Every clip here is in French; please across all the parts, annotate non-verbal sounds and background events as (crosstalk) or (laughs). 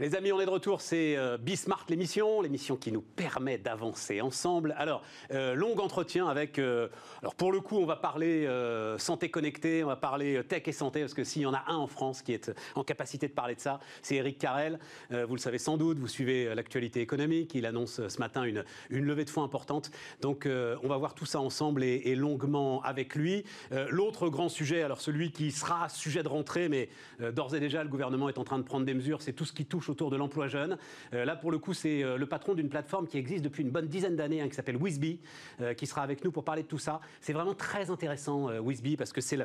Les amis, on est de retour, c'est euh, Bismart l'émission, l'émission qui nous permet d'avancer ensemble. Alors, euh, long entretien avec, euh, alors pour le coup, on va parler santé connectée, on va parler tech et santé, parce que s'il y en a un en France qui est en capacité de parler de ça, c'est Eric Carrel. vous le savez sans doute, vous suivez l'actualité économique, il annonce ce matin une, une levée de fonds importante. Donc, on va voir tout ça ensemble et, et longuement avec lui. L'autre grand sujet, alors celui qui sera sujet de rentrée, mais d'ores et déjà, le gouvernement est en train de prendre des mesures, c'est tout ce qui touche autour de l'emploi jeune. Euh, là, pour le coup, c'est euh, le patron d'une plateforme qui existe depuis une bonne dizaine d'années, hein, qui s'appelle Wizby, euh, qui sera avec nous pour parler de tout ça. C'est vraiment très intéressant, Wizby, parce que c'est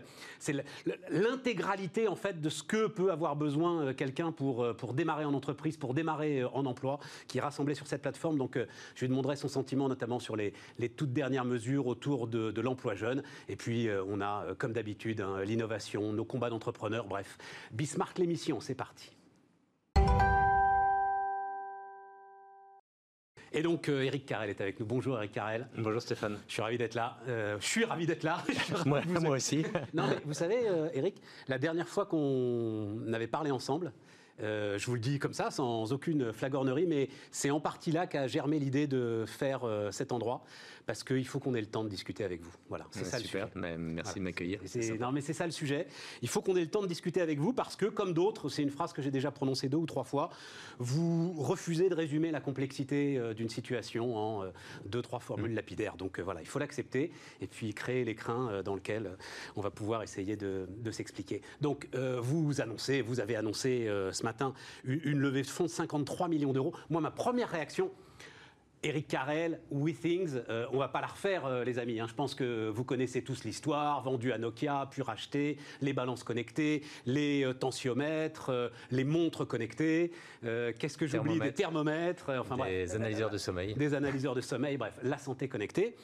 l'intégralité en fait de ce que peut avoir besoin quelqu'un pour, démarrer en entreprise, pour démarrer en emploi, qui est rassemblé sur cette plateforme. Donc, je lui demanderai son sentiment, notamment sur les, toutes dernières mesures autour de, l'emploi jeune. Et puis, on a, comme d'habitude, hein, l'innovation, nos combats d'entrepreneurs, bref. Bismart l'émission, c'est parti. Et donc, euh, Eric Carrel est avec nous. Bonjour, Eric Carrel. Bonjour, Stéphane. Je suis ravi d'être là. Euh, je suis ravi d'être là. (laughs) moi, moi, aussi. (laughs) non, mais vous savez, euh, Eric, la dernière fois qu'on avait parlé ensemble, euh, je vous le dis comme ça, sans aucune flagornerie, mais c'est en partie là qu'a germé l'idée de faire euh, cet endroit, parce qu'il faut qu'on ait le temps de discuter avec vous. Voilà, c'est ça super. le sujet. merci de m'accueillir. Non, mais c'est ça le sujet. Il faut qu'on ait le temps de discuter avec vous, parce que, comme d'autres, c'est une phrase que j'ai déjà prononcée deux ou trois fois, vous refusez de résumer la complexité euh, d'une situation en deux, trois formules mm. lapidaires. Donc voilà, il faut l'accepter, et puis créer l'écrin dans lequel on va pouvoir essayer de, s'expliquer. Donc, vous annoncez, vous avez annoncé ce matin une levée de fonds de 53 millions d'euros. Moi, ma première réaction, Eric Carrel, WeThings, Things, euh, on va pas la refaire, euh, les amis. Hein. Je pense que vous connaissez tous l'histoire, vendu à Nokia, puis racheté, les balances connectées, les euh, tensiomètres, les montres connectées. Qu'est-ce que j'oublie Des thermomètres, enfin Des analyseurs de sommeil. Des analyseurs de sommeil, bref, la santé connectée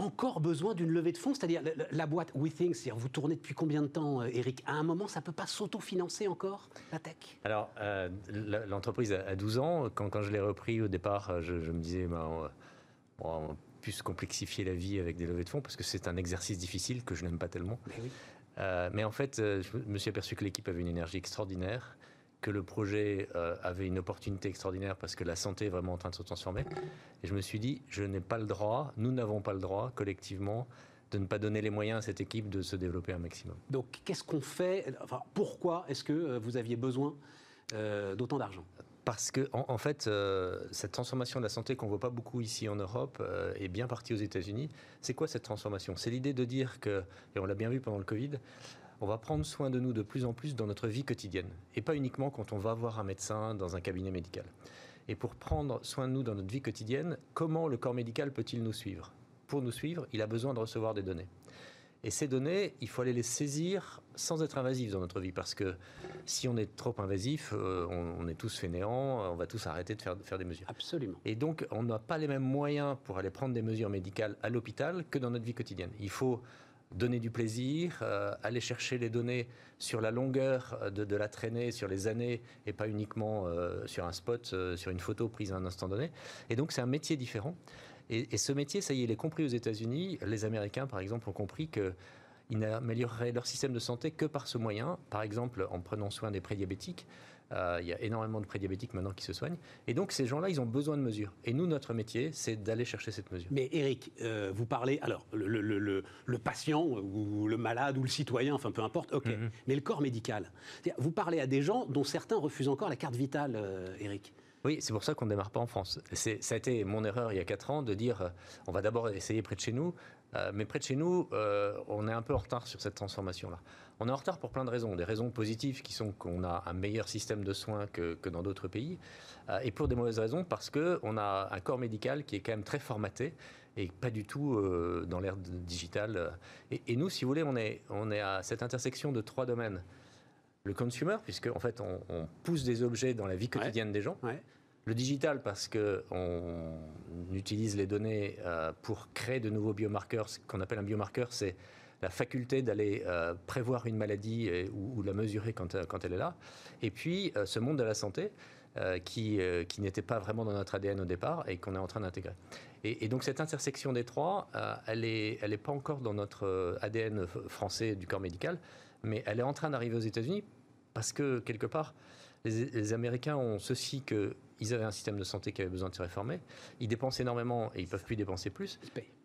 encore besoin d'une levée de fonds C'est-à-dire la, boîte WeThink, vous tournez depuis combien de temps, euh, Eric À un moment, ça ne peut pas s'autofinancer encore, la tech? Alors, euh, l'entreprise a 12 ans. Quand, quand je l'ai repris au départ, euh, je, me disais, ben, on, va plus complexifier la vie avec des levées de fonds parce que c'est un exercice difficile que je n'aime pas tellement. Mais, mais en fait, je me suis aperçu que l'équipe avait une énergie extraordinaire que le projet euh, avait une opportunité extraordinaire parce que la santé est vraiment en train de se transformer. Et je me suis dit, je n'ai pas le droit, nous n'avons pas le droit collectivement de ne pas donner les moyens à cette équipe de se développer un maximum. Donc qu'est-ce qu'on fait? Enfin, Pourquoi est-ce que euh, vous aviez besoin euh, d'autant d'argent? Parce que, en, fait, cette transformation de la santé qu'on ne voit pas beaucoup ici en Europe est bien partie aux États-Unis. C'est quoi cette transformation? C'est l'idée de dire que, et on l'a bien vu pendant le Covid, on va prendre soin de nous de plus en plus dans notre vie quotidienne, et pas uniquement quand on va voir un médecin dans un cabinet médical. Et pour prendre soin de nous dans notre vie quotidienne, comment le corps médical peut-il nous suivre? Pour nous suivre, il a besoin de recevoir des données. Et ces données, il faut aller les saisir sans être invasif dans notre vie, parce que si on est trop invasif, euh, on, est tous fainéants, on va tous arrêter de faire, de faire des mesures. Absolument. Et donc, on n'a pas les mêmes moyens pour aller prendre des mesures médicales à l'hôpital que dans notre vie quotidienne. Il faut donner du plaisir, euh, aller chercher les données sur la longueur euh, de, la traînée, sur les années, et pas uniquement euh, sur un spot, sur une photo prise à un instant donné. Et donc c'est un métier différent. Et, ce métier, ça y est, il est compris aux États-Unis. Les Américains, par exemple, ont compris que ils n'amélioreraient leur système de santé que par ce moyen, par exemple en prenant soin des prédiabétiques. Euh, il y a énormément de prédiabétiques maintenant qui se soignent. Et donc, ces gens-là, ils ont besoin de mesures. Et nous, notre métier, c'est d'aller chercher cette mesure. Mais Eric, euh, vous parlez, alors, le, patient ou le malade ou le citoyen, enfin peu importe, ok. Mhm. Mais le corps médical. Vous parlez à des gens dont certains refusent encore la carte vitale, euh, Eric. Oui, c'est pour ça qu'on ne démarre pas en France. Ça a été mon erreur il y a 4 ans de dire on va d'abord essayer près de chez nous, mais près de chez nous, on est un peu en retard sur cette transformation-là. On est en retard pour plein de raisons. Des raisons positives qui sont qu'on a un meilleur système de soins que, dans d'autres pays. Euh, et pour des mauvaises raisons parce qu'on a un corps médical qui est quand même très formaté et pas du tout euh, dans l'ère digitale. Et, nous, si vous voulez, on est, on est à cette intersection de trois domaines. Le consumer, puisque en fait on, pousse des objets dans la vie quotidienne des gens. Le digital, parce qu'on utilise les données euh, pour créer de nouveaux biomarqueurs. Ce qu'on appelle un biomarqueur, c'est la faculté d'aller euh, prévoir une maladie ou, la mesurer quand, euh, elle est là. Et puis, euh, ce monde de la santé, qui, n'était pas vraiment dans notre ADN au départ et qu'on est en train d'intégrer. Et, donc cette intersection des trois, elle n'est pas encore dans notre ADN français du corps médical, mais elle est en train d'arriver aux États-Unis parce que quelque part, Les, Américains ont ceci que ils avaient un système de santé qui avait besoin de se réformer. Ils dépensent énormément et ils peuvent plus dépenser plus.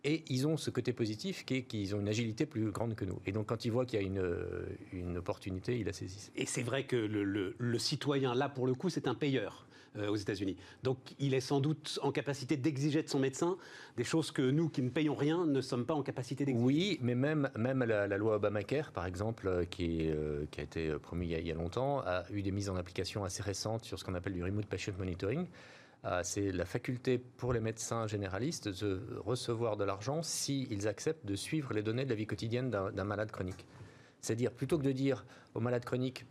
Et ils ont ce côté positif qui est qu'ils ont une agilité plus grande que nous. Et donc quand ils voient qu'il y a une, une opportunité, ils la saisissent. Et c'est vrai que le, le citoyen, là, pour le coup, c'est un payeur. Euh, aux États-Unis. Donc il est sans doute en capacité d'exiger de son médecin des choses que nous, qui ne payons rien, ne sommes pas en capacité d'exiger. Oui, mais même, même la, loi Obamacare, par exemple, euh, euh, qui a été promulguée il y a longtemps, a eu des mises en application assez récentes sur ce qu'on appelle du remote patient monitoring. c'est la faculté pour les médecins généralistes de recevoir de l'argent s'ils acceptent de suivre les données de la vie quotidienne d'un malade chronique. C'est-à-dire, plutôt que de dire au malade chronique,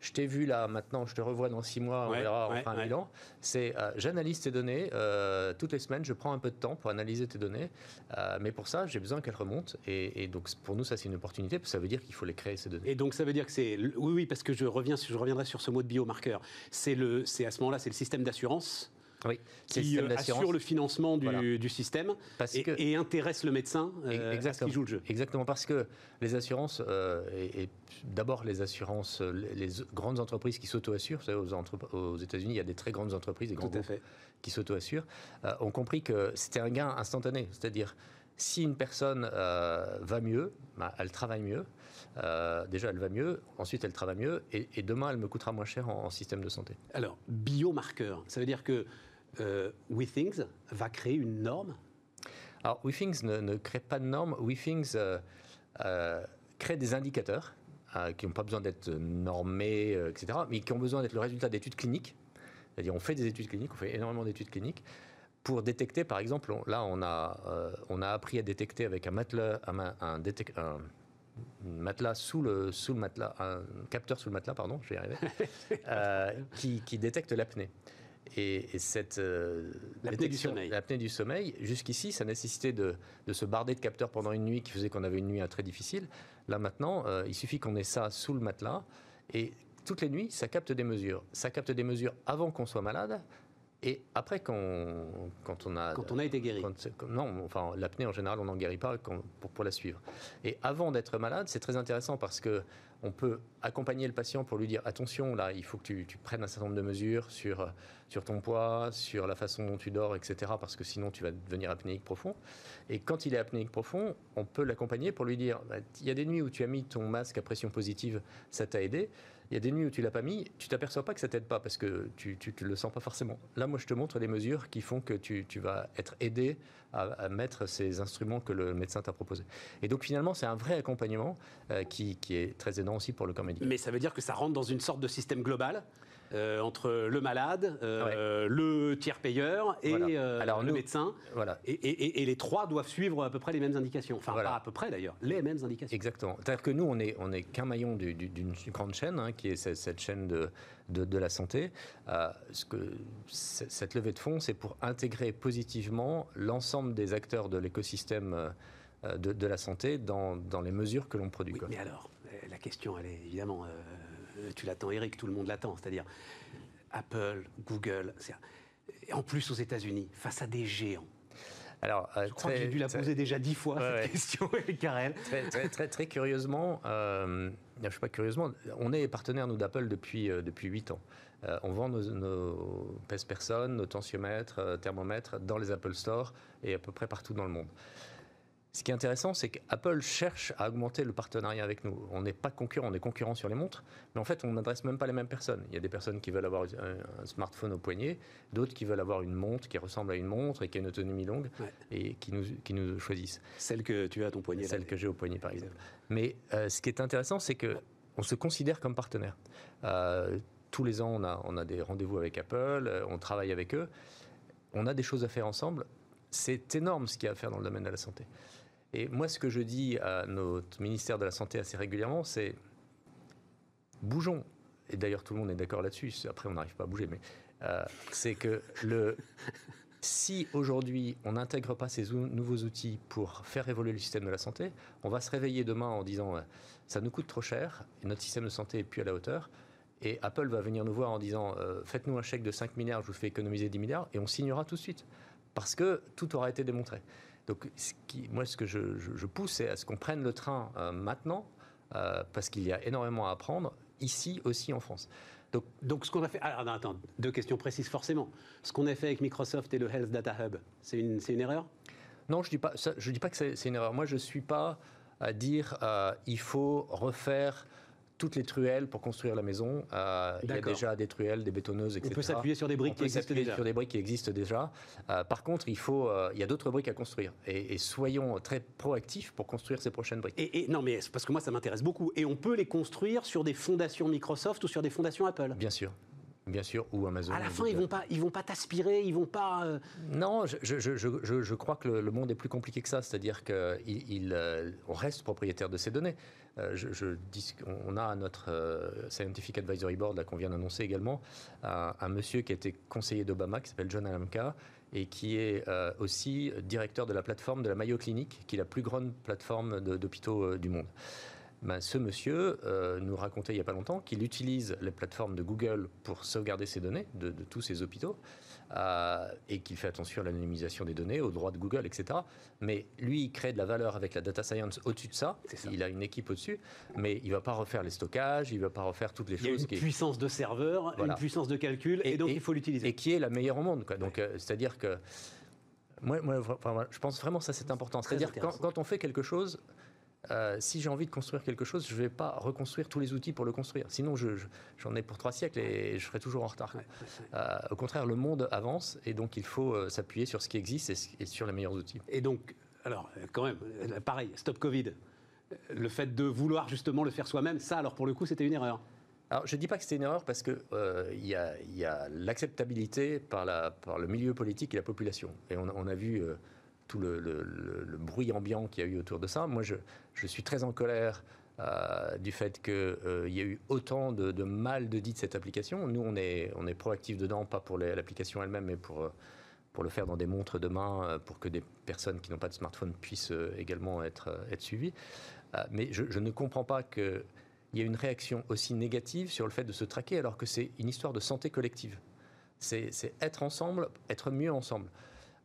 je t'ai vu là, maintenant je te revois dans six mois, on verra, on fera un bilan. C'est euh, j'analyse tes données euh, toutes les semaines, je prends un peu de temps pour analyser tes données, euh, mais pour ça j'ai besoin qu'elles remontent. Et, donc pour nous ça c'est une opportunité, parce que ça veut dire qu'il faut les créer ces données. Et donc ça veut dire que c'est oui oui parce que je reviens, je reviendrai sur ce mot de biomarqueur. C'est le, c'est à ce moment-là c'est le système d'assurance oui, qui euh, assure le financement du, système et, intéresse le médecin euh, qui joue le jeu. Exactement, parce que les assurances, euh, et, d'abord les assurances, les, grandes entreprises qui s'auto-assurent, vous savez, aux, aux États-Unis, il y a des très grandes entreprises, des grands groupes qui s'auto-assurent, ont compris que c'était un gain instantané. C'est-à-dire, si une personne va mieux, bah, elle travaille mieux. déjà, elle va mieux, ensuite, elle travaille mieux, et, demain, elle me coûtera moins cher en, en système de santé. Alors, biomarqueur, ça veut dire que euh, WeThings va créer une norme Alors, WeThings ne, ne, crée pas de norme. WeThings euh, euh, crée des indicateurs qui n'ont pas besoin d'être normés, etc., mais qui ont besoin d'être le résultat d'études cliniques. C'est-à-dire, on fait des études cliniques, on fait énormément d'études cliniques pour détecter, par exemple, là, on a, on a appris à détecter avec un matelas, un, un, matelas sous le, sous le matelas, un capteur sous le matelas, pardon, je vais y arriver, (laughs) qui, qui, détecte l'apnée. Et, cette euh, l'apnée du sommeil, l'apnée du sommeil, jusqu'ici, ça nécessitait de, se barder de capteurs pendant une nuit qui faisait qu'on avait une nuit très difficile. Là maintenant, euh, il suffit qu'on ait ça sous le matelas et toutes les nuits, ça capte des mesures. Ça capte des mesures avant qu'on soit malade, et après, quand, quand, on a... Quand on a été guéri. non, enfin, l'apnée, en général, on n'en guérit pas pour, pour, la suivre. Et avant d'être malade, c'est très intéressant parce que on peut accompagner le patient pour lui dire attention, là, il faut que tu, prennes un certain nombre de mesures sur, sur ton poids, sur la façon dont tu dors, etc., parce que sinon tu vas devenir apnéique profond. Et quand il est apnéique profond, on peut l'accompagner pour lui dire bah, il y a des nuits où tu as mis ton masque à pression positive, ça t'a aidé. Il y a des nuits où tu l'as pas mis, tu t'aperçois pas que ça t'aide pas parce que tu, ne le sens pas forcément. Là, moi, je te montre les mesures qui font que tu, vas être aidé à, mettre ces instruments que le médecin t'a proposés. Et donc, finalement, c'est un vrai accompagnement euh, qui, qui, est très aidant aussi pour le corps médical. Mais ça veut dire que ça rentre dans une sorte de système global euh, entre le malade, euh, le tiers payeur et euh, le médecin. Voilà. Et, les trois doivent suivre à peu près les mêmes indications. Enfin, pas à peu près d'ailleurs, les mêmes indications. Exactement. C'est-à-dire que nous, on n'est on est qu'un maillon d'une grande chaîne, hein, qui est cette, chaîne de, de, la santé. ce que, cette levée de fonds, c'est pour intégrer positivement l'ensemble des acteurs de l'écosystème de, la santé dans, dans, les mesures que l'on produit. mais alors, la question, elle est évidemment tu l'attends, Eric, tout le monde l'attend. C'est-à-dire Apple, Google, en plus aux États-Unis, face à des géants. Alors, euh, je crois que j'ai dû la poser déjà dix fois cette question, (laughs) Karel. Très, très, très, curieusement, euh, je sais pas curieusement, on est partenaire nous d'Apple depuis depuis huit ans. on vend nos, nos pèse-personnes, nos tensiomètres, thermomètres dans les Apple Store et à peu près partout dans le monde. Ce qui est intéressant, c'est qu'Apple cherche à augmenter le partenariat avec nous. On n'est pas concurrent, on est concurrent sur les montres, mais en fait, on n'adresse même pas les mêmes personnes. Il y a des personnes qui veulent avoir un, smartphone au poignet, d'autres qui veulent avoir une montre qui ressemble à une montre et qui a une autonomie longue et qui nous, qui nous choisissent. Celle que tu as à ton poignet. Celle que j'ai au poignet, par exemple. Mais euh, ce qui est intéressant, c'est que on se considère comme partenaire. Euh, tous les ans, on a, on a des rendez-vous avec Apple, euh, on travaille avec eux, on a des choses à faire ensemble. C'est énorme ce qu'il y a à faire dans le domaine de la santé. Et moi, ce que je dis à notre ministère de la Santé assez régulièrement, c'est bougeons. Et d'ailleurs, tout le monde est d'accord là-dessus. Après, on n'arrive pas à bouger, mais euh, c'est que si aujourd'hui on n'intègre pas ces nouveaux outils pour faire évoluer le système de la santé, on va se réveiller demain en disant euh, ça nous coûte trop cher, notre système de santé est plus à la hauteur. Et Apple va venir nous voir en disant euh, faites-nous un chèque de 5 milliards, je vous fais économiser 10 milliards, et on signera tout de suite. Parce que tout aura été démontré. Donc, ce qui, moi, ce que je, pousse, c'est à ce qu'on prenne le train euh, maintenant, euh, parce qu'il y a énormément à apprendre, ici aussi en France. Donc, donc ce qu'on a fait. Alors, attends, deux questions précises forcément. Ce qu'on a fait avec Microsoft et le Health Data Hub, c'est une, une erreur? Non, je ne dis, pas, je dis pas que c'est une erreur. Moi, je ne suis pas à dire euh, il faut refaire toutes les truelles pour construire la maison. Euh, il y a déjà des truelles, des bétonneuses, etc. On peut s'appuyer sur des briques qui existent déjà. sur des briques qui existent déjà. Euh, par contre, il faut, euh, il y a d'autres briques à construire. Et, soyons très proactifs pour construire ces prochaines briques. Et, non, mais parce que moi, ça m'intéresse beaucoup. Et on peut les construire sur des fondations Microsoft ou sur des fondations Apple? Bien sûr. Bien sûr, ou Amazon. À la fin, ils vont pas, ils vont pas t'aspirer, ils vont pas. Non, je, je, je, je, crois que le, monde est plus compliqué que ça. C'est-à-dire qu'on il, reste propriétaire de ces données. Euh, je, dis, on a à notre euh, Scientific Advisory Board, qu'on vient d'annoncer également, un, monsieur qui a été conseiller d'Obama, qui s'appelle John Alamka, et qui est euh, aussi directeur de la plateforme de la Mayo Clinic, qui est la plus grande plateforme d'hôpitaux du monde. Ben, ce monsieur nous racontait il n'y a pas longtemps qu'il utilise les plateformes de Google pour sauvegarder ses données de tous ses hôpitaux. Euh, et qu'il fait attention à l'anonymisation des données, aux droits de Google, etc. Mais lui, il crée de la valeur avec la data science au-dessus de ça. Il a une équipe au-dessus, mais il ne va pas refaire les stockages, il ne va pas refaire toutes les choses. Il y a une puissance de serveur, une puissance de calcul, et, donc il faut l'utiliser. Et qui est la meilleure au monde. Quoi. Donc, euh, c'est-à-dire que moi, moi je pense vraiment que ça c'est important. C'est-à-dire quand, quand on fait quelque chose, euh, si j'ai envie de construire quelque chose, je ne vais pas reconstruire tous les outils pour le construire. Sinon, j'en ai pour trois siècles et je serai toujours en retard. Euh, au contraire, le monde avance et donc il faut euh, s'appuyer sur ce qui existe et, sur les meilleurs outils. Et donc, alors, quand même, pareil, stop Covid. Le fait de vouloir justement le faire soi-même, ça, alors pour le coup, c'était une erreur. Alors, je ne dis pas que c'était une erreur parce qu'il il y a, l'acceptabilité par, par, le milieu politique et la population. Et on, on a vu tout le, bruit ambiant qu'il y a eu autour de ça. Moi, je, suis très en colère euh, du fait qu'il euh, y a eu autant de, mal de dit de cette application. Nous, on est, on est proactif dedans, pas pour l'application elle-même, mais pour, euh, pour le faire dans des montres de main, pour que des personnes qui n'ont pas de smartphone puissent également être, être suivies. mais je, je, ne comprends pas qu'il y ait une réaction aussi négative sur le fait de se traquer, alors que c'est une histoire de santé collective. C'est être ensemble, être mieux ensemble.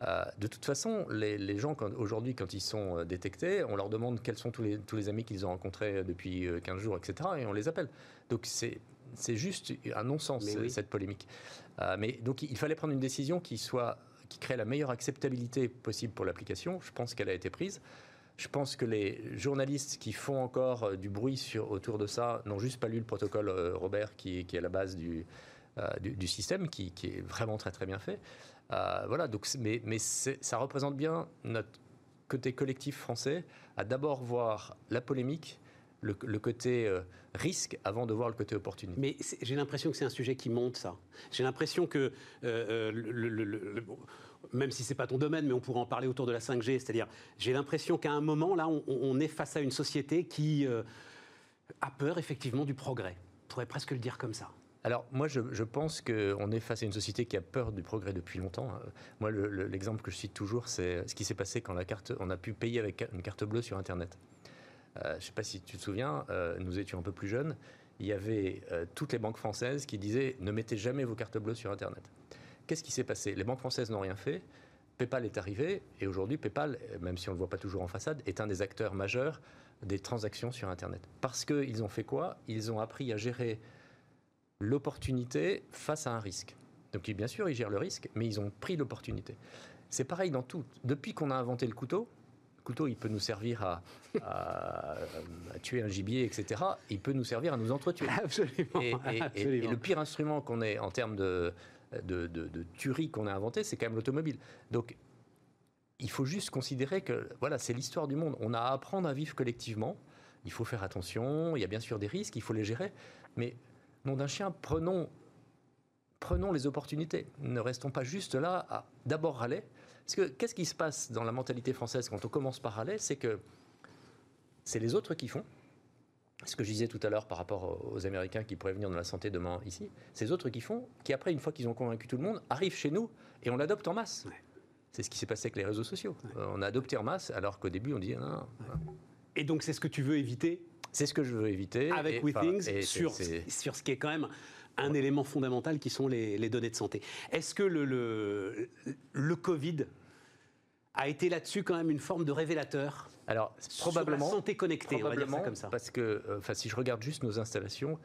Euh, de toute façon, les, gens, aujourd'hui, quand ils sont euh, détectés, on leur demande quels sont tous les, tous les amis qu'ils ont rencontrés euh, depuis 15 jours, etc. Et on les appelle. Donc c'est juste un non-sens, cette polémique. mais donc il fallait prendre une décision qui, soit, qui crée la meilleure acceptabilité possible pour l'application. Je pense qu'elle a été prise. Je pense que les journalistes qui font encore du bruit sur, autour de ça n'ont juste pas lu le protocole Robert qui, qui, est à la base du, du, système, qui, qui, est vraiment très très bien fait. Euh, voilà, donc, mais, ça représente bien notre côté collectif français à d'abord voir la polémique, le, côté euh, risque avant de voir le côté opportunité. Mais j'ai l'impression que c'est un sujet qui monte, ça. J'ai l'impression que, euh, même si c'est pas ton domaine, mais on pourrait en parler autour de la 5G, c'est-à-dire, j'ai l'impression qu'à un moment, là, on, est face à une société qui a peur, effectivement, du progrès. On pourrait presque le dire comme ça. Alors moi, je, pense qu'on est face à une société qui a peur du progrès depuis longtemps. Euh, moi, l'exemple que je cite toujours, c'est ce qui s'est passé quand on a pu payer avec une carte bleue sur Internet. Euh, je ne sais pas si tu te souviens, euh, nous étions un peu plus jeunes. Il y avait toutes les banques françaises qui disaient ne mettez jamais vos cartes bleues sur Internet. Qu'est-ce qui s'est passé? Les banques françaises n'ont rien fait. PayPal est arrivé et aujourd'hui PayPal, même si on ne le voit pas toujours en façade, est un des acteurs majeurs des transactions sur Internet. Parce qu'ils ont fait quoi? Ils ont appris à gérer l'opportunité face à un risque. Donc bien sûr, ils gèrent le risque, mais ils ont pris l'opportunité. C'est pareil dans tout. Depuis qu'on a inventé le couteau, le couteau, il peut nous servir à, (laughs) tuer un gibier, etc. Il peut nous servir à nous entretuer. (laughs) Absolument. Et, le pire instrument qu'on ait en termes de, de, de tuerie qu'on a inventé, c'est quand même l'automobile. Donc, il faut juste considérer que voilà, c'est l'histoire du monde. On a à apprendre à vivre collectivement. Il faut faire attention. Il y a bien sûr des risques, il faut les gérer. Mais nom d'un chien, prenons, prenons les opportunités. Ne restons pas juste là à d'abord râler. Parce que qu'est-ce qui se passe dans la mentalité française quand on commence par râler C'est que c'est les autres qui font. Ce que je disais tout à l'heure par rapport aux Américains qui pourraient venir dans la santé demain ici, c'est les autres qui font, qui après, une fois qu'ils ont convaincu tout le monde, arrivent chez nous et on l'adopte en masse. C'est ce qui s'est passé avec les réseaux sociaux. Euh, on a adopté en masse alors qu'au début on dit non. Et donc c'est ce que tu veux éviter c'est ce que je veux éviter. Avec WeThings, sur, sur ce qui est quand même un élément fondamental qui sont les, données de santé. Est-ce que le, le, le, Covid a été là-dessus quand même une forme de révélateur Alors, probablement. Sur la santé connectée, on va dire ça comme ça. Parce que, enfin, si je regarde juste nos installations,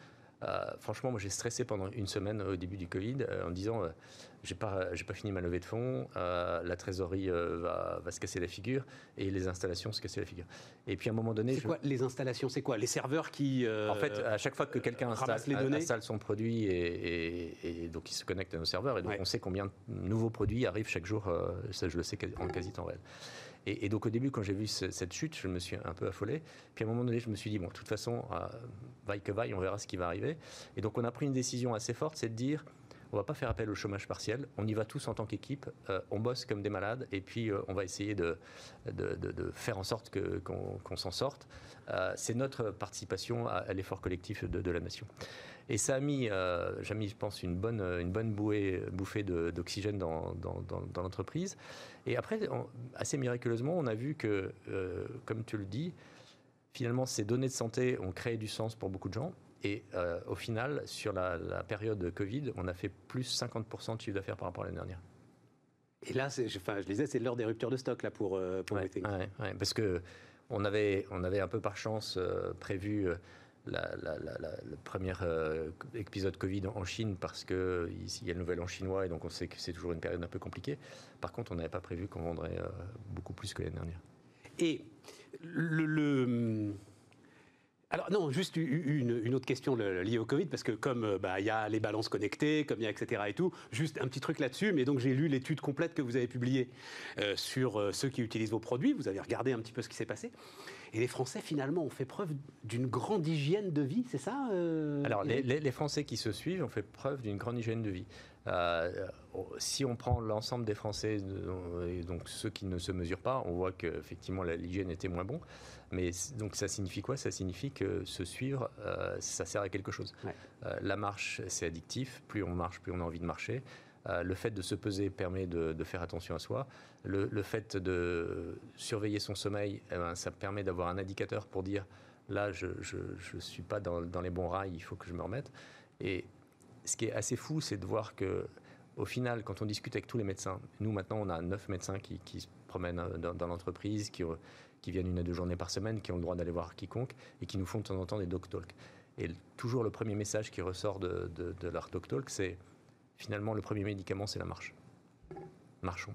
franchement, moi j'ai stressé pendant une semaine au début du Covid en disant j'ai pas, j'ai pas fini ma levée de fonds, euh, la trésorerie euh, va, va, se casser la figure et les installations se casser la figure. Et puis à un moment donné, c'est quoi les installations C'est quoi les serveurs qui euh, En fait, à chaque fois que quelqu'un installe, installe, son produit et, et, donc il se connecte à nos serveurs et donc on sait combien de nouveaux produits arrivent chaque jour. ça, je le sais en quasi temps réel. Et, donc au début, quand j'ai vu cette chute, je me suis un peu affolé. Puis à un moment donné, je me suis dit bon, de toute façon, vaille que vaille, on verra ce qui va arriver. Et donc on a pris une décision assez forte, c'est de dire on va pas faire appel au chômage partiel. On y va tous en tant qu'équipe. Euh, on bosse comme des malades et puis euh, on va essayer de, faire en sorte qu'on s'en sorte. Euh, c'est notre participation à, l'effort collectif de, la nation. Et ça a mis, j'ai je pense, une bonne, une bonne bouée, bouffée d'oxygène dans l'entreprise. Et après, assez miraculeusement, on a vu que, comme tu le dis, finalement, ces données de santé ont créé du sens pour beaucoup de gens. Et euh, au final, sur la, période Covid, on a fait plus 50% de chiffre d'affaires par rapport à l'année dernière. Et là, enfin, je disais, c'est l'heure des ruptures de stock là, pour, euh, pour ouais, ouais, parce que on avait, on avait un peu par chance euh, prévu la, le premier épisode Covid en Chine parce qu'il y a le nouvel an chinois et donc on sait que c'est toujours une période un peu compliquée. Par contre, on n'avait pas prévu qu'on vendrait beaucoup plus que l'année dernière. Et le alors non, juste une, autre question liée au Covid, parce que comme euh, bah, il y a les balances connectées, comme il y a etc. et tout, juste un petit truc là-dessus, mais donc j'ai lu l'étude complète que vous avez publiée euh, sur euh, ceux qui utilisent vos produits, vous avez regardé un petit peu ce qui s'est passé, et les Français finalement ont fait preuve d'une grande hygiène de vie, c'est ça Alors les, Français qui se suivent ont fait preuve d'une grande hygiène de vie. Si on prend l'ensemble des Français, et donc ceux qui ne se mesurent pas, on voit qu'effectivement l'hygiène était moins bon. Mais donc ça signifie quoi? Ça signifie que se suivre, euh, ça sert à quelque chose. Euh, la marche, c'est addictif. Plus on marche, plus on a envie de marcher. Euh, le fait de se peser permet de, faire attention à soi. Le, fait de surveiller son sommeil, eh ben, ça permet d'avoir un indicateur pour dire là, je ne suis pas dans, les bons rails, il faut que je me remette. Et ce qui est assez fou, c'est de voir que au final, quand on discute avec tous les médecins, nous maintenant on a neuf médecins qui, se promènent dans, dans l'entreprise, qui, qui viennent une à deux journées par semaine, qui ont le droit d'aller voir quiconque et qui nous font de temps en temps des doc talk. Et toujours le premier message qui ressort de, de, leur doc talk, c'est finalement le premier médicament, c'est la marche. Marchons.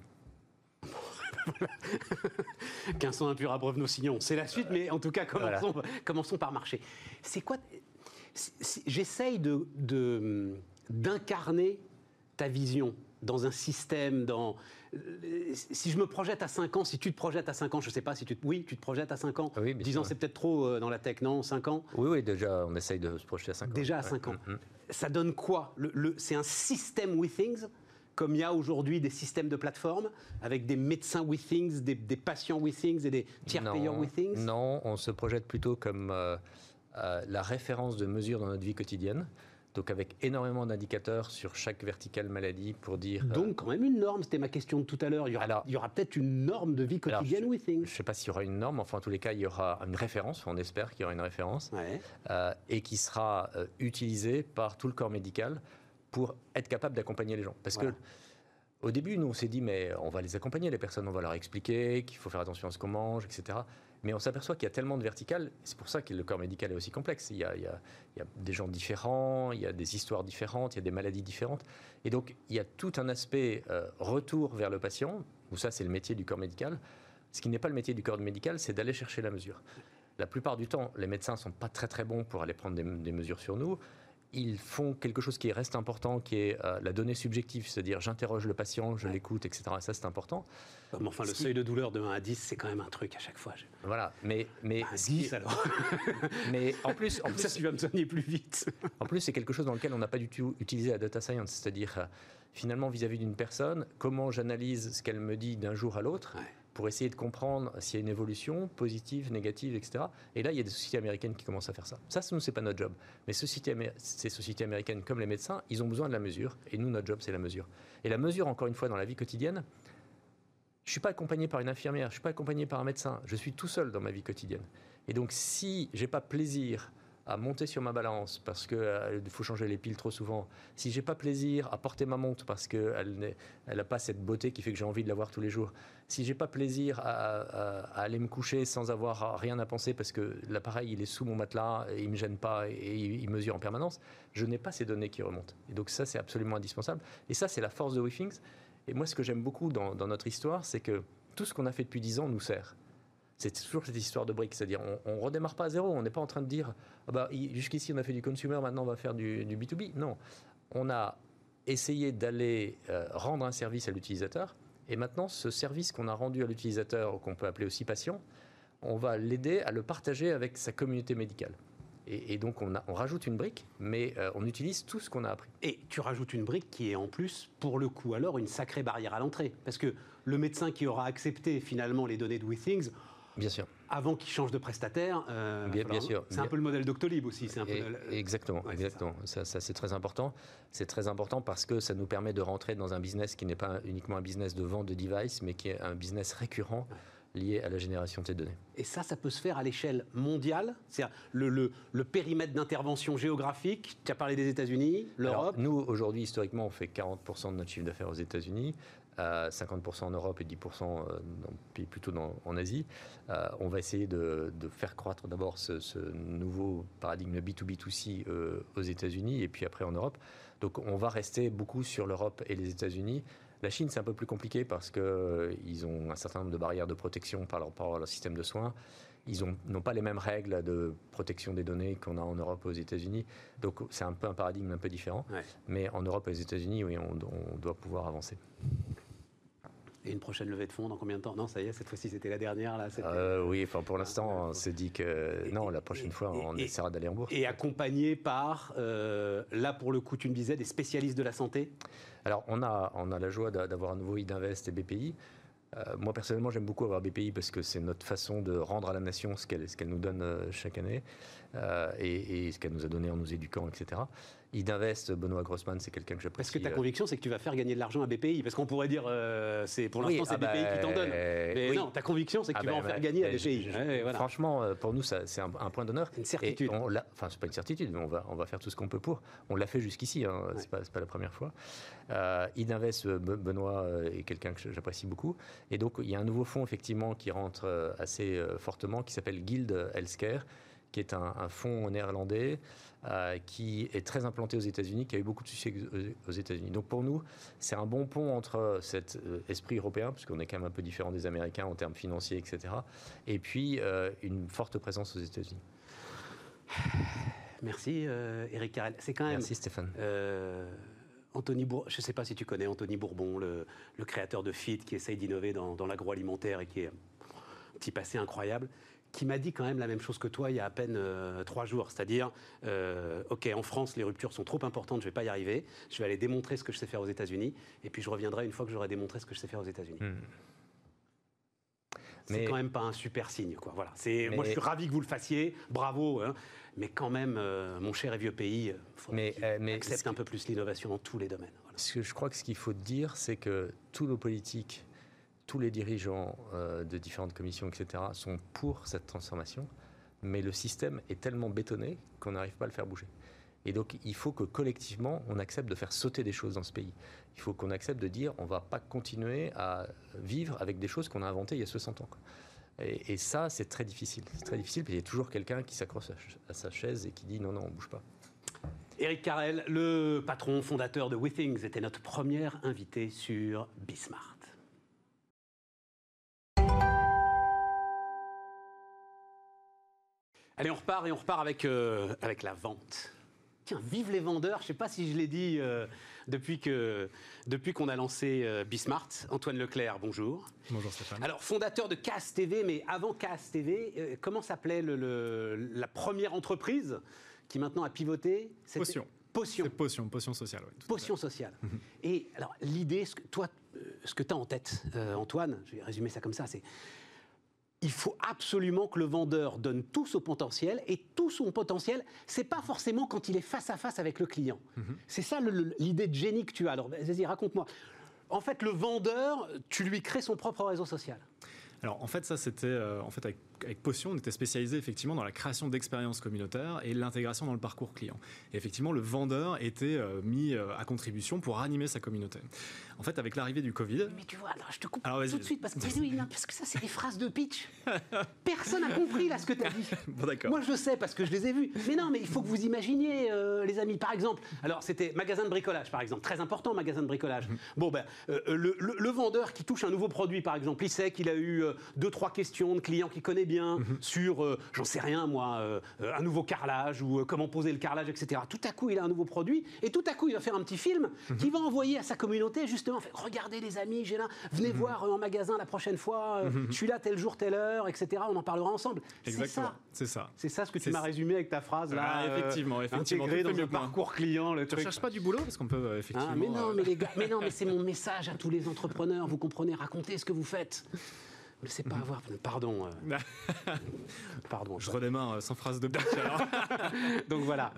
1500 impurs à nos signons. C'est la suite, mais en tout cas, commençons, commençons par marcher. C'est quoi J'essaye de, d'incarner ta vision dans un système, dans si je me projette à 5 ans, si tu te projettes à 5 ans, je ne sais pas si tu te, oui, tu te projettes à 5 ans. Oui, 10 ans, c'est peut-être trop euh, dans la tech, non 5 ans? Oui, oui, déjà, on essaye de se projeter à 5 ans. Déjà à 5 ans. Mm, mm. Ça donne quoi? Le, C'est un système Withings comme il y a aujourd'hui des systèmes de plateforme avec des médecins Withings, des, des patients Withings et des tiers payeurs Withings Non, on se projette plutôt comme euh, euh, la référence de mesure dans notre vie quotidienne. Donc avec énormément d'indicateurs sur chaque verticale maladie pour dire... Euh, donc quand même une norme, c'était ma question de tout à l'heure. Il y aura, aura peut-être une norme de vie quotidienne alors, je, Je ne sais pas s'il y aura une norme, enfin en tous les cas, il y aura une référence, on espère qu'il y aura une référence, euh, et qui sera euh, utilisée par tout le corps médical pour être capable d'accompagner les gens. Parce que au début, nous, on s'est dit, mais on va les accompagner, les personnes, on va leur expliquer qu'il faut faire attention à ce qu'on mange, etc. Mais on s'aperçoit qu'il y a tellement de verticales, c'est pour ça que le corps médical est aussi complexe. Il y, a, des gens différents, il y a des histoires différentes, il y a des maladies différentes. Et donc, il y a tout un aspect euh, retour vers le patient, où ça, c'est le métier du corps médical. Ce qui n'est pas le métier du corps médical, c'est d'aller chercher la mesure. La plupart du temps, les médecins ne sont pas très très bons pour aller prendre des mesures sur nous ils font quelque chose qui reste important, qui est euh, la donnée subjective, c'est-à-dire j'interroge le patient, je l'écoute, etc. ça, c'est important. Mais enfin, le seuil de douleur de 1 à 10, c'est quand même un truc à chaque fois. Voilà, mais... mais 10 alors (laughs) Mais en plus... En (laughs) plus ça, tu vas me soigner plus vite. (laughs) en plus, c'est quelque chose dans lequel on n'a pas du tout utilisé la data science, c'est-à-dire euh, finalement vis-à-vis d'une personne, comment j'analyse ce qu'elle me dit d'un jour à l'autre pour essayer de comprendre s'il y a une évolution positive, négative, etc. Et là, il y a des sociétés américaines qui commencent à faire ça. Ça, ce n'est pas notre job. Mais ces sociétés américaines, comme les médecins, ils ont besoin de la mesure. Et nous, notre job, c'est la mesure. Et la mesure, encore une fois, dans la vie quotidienne, je ne suis pas accompagné par une infirmière, je ne suis pas accompagné par un médecin. Je suis tout seul dans ma vie quotidienne. Et donc, si j'ai pas plaisir à monter sur ma balance parce qu'il euh, faut changer les piles trop souvent, si j'ai pas plaisir à porter ma montre parce qu'elle n'a pas cette beauté qui fait que j'ai envie de la voir tous les jours, si j'ai pas plaisir à, aller me coucher sans avoir rien à penser parce que l'appareil il est sous mon matelas et il me gêne pas et il, mesure en permanence, je n'ai pas ces données qui remontent. Et donc ça c'est absolument indispensable. Et ça c'est la force de WeThings. Et moi ce que j'aime beaucoup dans, dans notre histoire, c'est que tout ce qu'on a fait depuis 10 ans nous sert c'est toujours cette histoire de briques, c'est-à-dire on, ne redémarre pas à zéro, on n'est pas en train de dire ah bah, jusqu'ici on a fait du consumer, maintenant on va faire du, B2B. Non, on a essayé d'aller euh, rendre un service à l'utilisateur, et maintenant ce service qu'on a rendu à l'utilisateur, qu'on peut appeler aussi patient, on va l'aider à le partager avec sa communauté médicale. Et, donc on, rajoute une brique, mais euh, on utilise tout ce qu'on a appris. Et tu rajoutes une brique qui est en plus, pour le coup, alors une sacrée barrière à l'entrée. Parce que le médecin qui aura accepté finalement les données de WeThings, Bien sûr. Avant qu'il change de prestataire. Euh, bien, sûr. C'est un peu le modèle Doctolib aussi. Un peu Exactement, exactement. Ça, c'est très important. C'est très important parce que ça nous permet de rentrer dans un business qui n'est pas uniquement un business de vente de devices, mais qui est un business récurrent. lié à la génération de ces données. Et ça, ça peut se faire à l'échelle mondiale? C'est-à-dire le, le, le, périmètre d'intervention géographique, tu as parlé des États-Unis, l'Europe Nous, aujourd'hui, historiquement, on fait 40% de notre chiffre d'affaires aux États-Unis. 50% en Europe et 10% euh, dans, plutôt en Asie. Euh, on va essayer de, faire croître d'abord ce, nouveau paradigme B2B2C euh, aux États-Unis et puis après en Europe. Donc on va rester beaucoup sur l'Europe et les États-Unis. La Chine, c'est un peu plus compliqué parce qu'ils ont un certain nombre de barrières de protection par leur, leur système de soins ils n'ont pas les mêmes règles de protection des données qu'on a en Europe ou aux États-Unis. Donc c'est un peu un paradigme un peu différent. Mais en Europe et aux États-Unis, oui, on, doit pouvoir avancer. Et une prochaine levée de fonds dans combien de temps? Non, ça y est, cette fois-ci c'était la dernière. Là, euh, oui, enfin, pour l'instant, on s'est dit que non, la prochaine fois, on essaiera d'aller en bourse. Et accompagné par, euh, là pour le coup, tu me disais, des spécialistes de la santé? Alors, on a, on a la joie d'avoir un nouveau IDinvest et BPI. Euh, moi, personnellement, j'aime beaucoup avoir BPI parce que c'est notre façon de rendre à la nation ce qu'elle qu'elle nous donne chaque année et, ce qu'elle nous a donné en nous éduquant, etc. Idinvest, Benoît Grossman, c'est quelqu'un que j'apprécie. Parce que ta conviction, c'est que tu vas faire gagner de l'argent à BPI Parce qu'on pourrait dire, c'est pour l'instant, c'est ah BPI qui t'en donne. Bah, Mais non, ta conviction, c'est que ah tu vas bah, en faire gagner à BPI. Franchement, pour nous, c'est un, point d'honneur. Une certitude. enfin, c'est pas une certitude, mais on va, on va faire tout ce qu'on peut pour. On l'a fait jusqu'ici, hein, c'est pas, pas la première fois. Euh, Idinvest, Benoît est quelqu'un que j'apprécie beaucoup. Et donc, il y a un nouveau fonds, effectivement, qui rentre euh, assez euh, fortement, qui s'appelle Guild Healthcare, qui est un, fonds néerlandais euh, qui est très implanté aux États-Unis, qui a eu beaucoup de succès aux États-Unis. Donc pour nous, c'est un bon pont entre cet esprit européen, puisqu'on est quand même un peu différent des Américains en termes financiers, etc., et puis une forte présence aux États-Unis. (sighs) Merci Eric Carrel. C'est quand même. Merci Stéphane. Anthony je ne sais pas si tu connais Anthony Bourbon, le, créateur de FIT, qui essaye d'innover dans, l'agroalimentaire et qui est un petit passé incroyable, qui m'a dit quand même la même chose que toi il y a à peine euh, trois jours. C'est-à-dire, euh, OK, en France, les ruptures sont trop importantes, je ne vais pas y arriver, je vais aller démontrer ce que je sais faire aux États-Unis, et puis je reviendrai une fois que j'aurai démontré ce que je sais faire aux États-Unis. Hmm. C'est quand même pas un super signe, quoi. Voilà. C'est, moi, je suis ravi que vous le fassiez, bravo. Hein mais quand même, euh, mon cher et vieux pays, faut mais, mais accepte un peu plus l'innovation dans tous les domaines. Ce que je crois que ce qu'il faut dire, c'est que tous nos politiques, tous les dirigeants de différentes commissions, etc., sont pour cette transformation, mais le système est tellement bétonné qu'on n'arrive pas à le faire bouger. Et donc, il faut que collectivement, on accepte de faire sauter des choses dans ce pays. Il faut qu'on accepte de dire, on ne va pas continuer à vivre avec des choses qu'on a inventées il y a 60 ans. Et, ça, c'est très difficile. C'est très difficile, parce qu'il y a toujours quelqu'un qui s'accroche à, sa chaise et qui dit non, non, on ne bouge pas. Eric Carrel, le patron fondateur de WeThings, était notre premier invité sur Bismart. Allez, on repart et on repart avec, euh, avec la vente. Tiens, vive les vendeurs, je ne sais pas si je l'ai dit euh, depuis qu'on depuis qu'on a lancé euh, Bismart. Antoine Leclerc, bonjour. Bonjour Stéphane. Alors, fondateur de CAS TV, mais avant CAS TV, comment s'appelait le, la première entreprise qui maintenant a pivoté? Potion. Potion. Potion, Potion sociale. Oui, potion sociale. Mhm. Et alors, l'idée, toi, ce que tu as en tête, Antoine, je vais résumer ça comme ça, c'est il faut absolument que le vendeur donne tout son potentiel et tout son potentiel, c'est pas forcément quand il est face à face avec le client. Mhm. C'est ça l'idée de génie que tu as. Alors vas-y, raconte-moi. En fait, le vendeur, tu lui crées son propre réseau social. Alors en fait, ça c'était euh, en fait avec avec Potion, on était spécialisé effectivement dans la création d'expériences communautaires et l'intégration dans le parcours client. Et effectivement, le vendeur était euh, mis euh, à contribution pour animer sa communauté. En fait, avec l'arrivée du Covid. Mais tu vois, je te coupe tout de suite parce que, parce que ça, c'est des phrases de pitch. (laughs) Personne n'a compris là ce que tu as dit. bon, d'accord. Moi, je sais parce que je les ai vus. Mais non, mais il faut que vous imaginiez, euh, les amis. Par exemple, alors c'était magasin de bricolage, par exemple, très important, magasin de bricolage. Mhm. Bon, ben, le, vendeur qui touche un nouveau produit, par exemple, il sait qu'il a eu deux, trois questions de clients qu'il connaît bien mhm. sur, j'en sais rien, moi, un nouveau carrelage ou comment poser le carrelage, etc. Tout à coup, il a un nouveau produit et tout à coup, il va faire un petit film mhm. qu'il va envoyer à sa communauté, juste regardez les amis, j'ai là, venez mhm. voir en magasin la prochaine fois, euh, mhm. je suis là tel jour, telle heure, etc. On en parlera ensemble. Exactement, c'est ça. C'est ça ce que tu m'as résumé avec ta phrase là. Ah, effectivement, euh, effectivement. Intégré dans le parcours client, le tu ne cherches pas du boulot parce qu'on peut euh, effectivement. Ah, mais non, mais les gars, mais non, mais c'est mon (laughs) message à tous les entrepreneurs. Vous comprenez, racontez ce que vous faites ne sais pas avoir. Pardon. Euh. (laughs) Pardon. Je redémarre euh, sans phrase de pitch (laughs) (laughs) Donc voilà.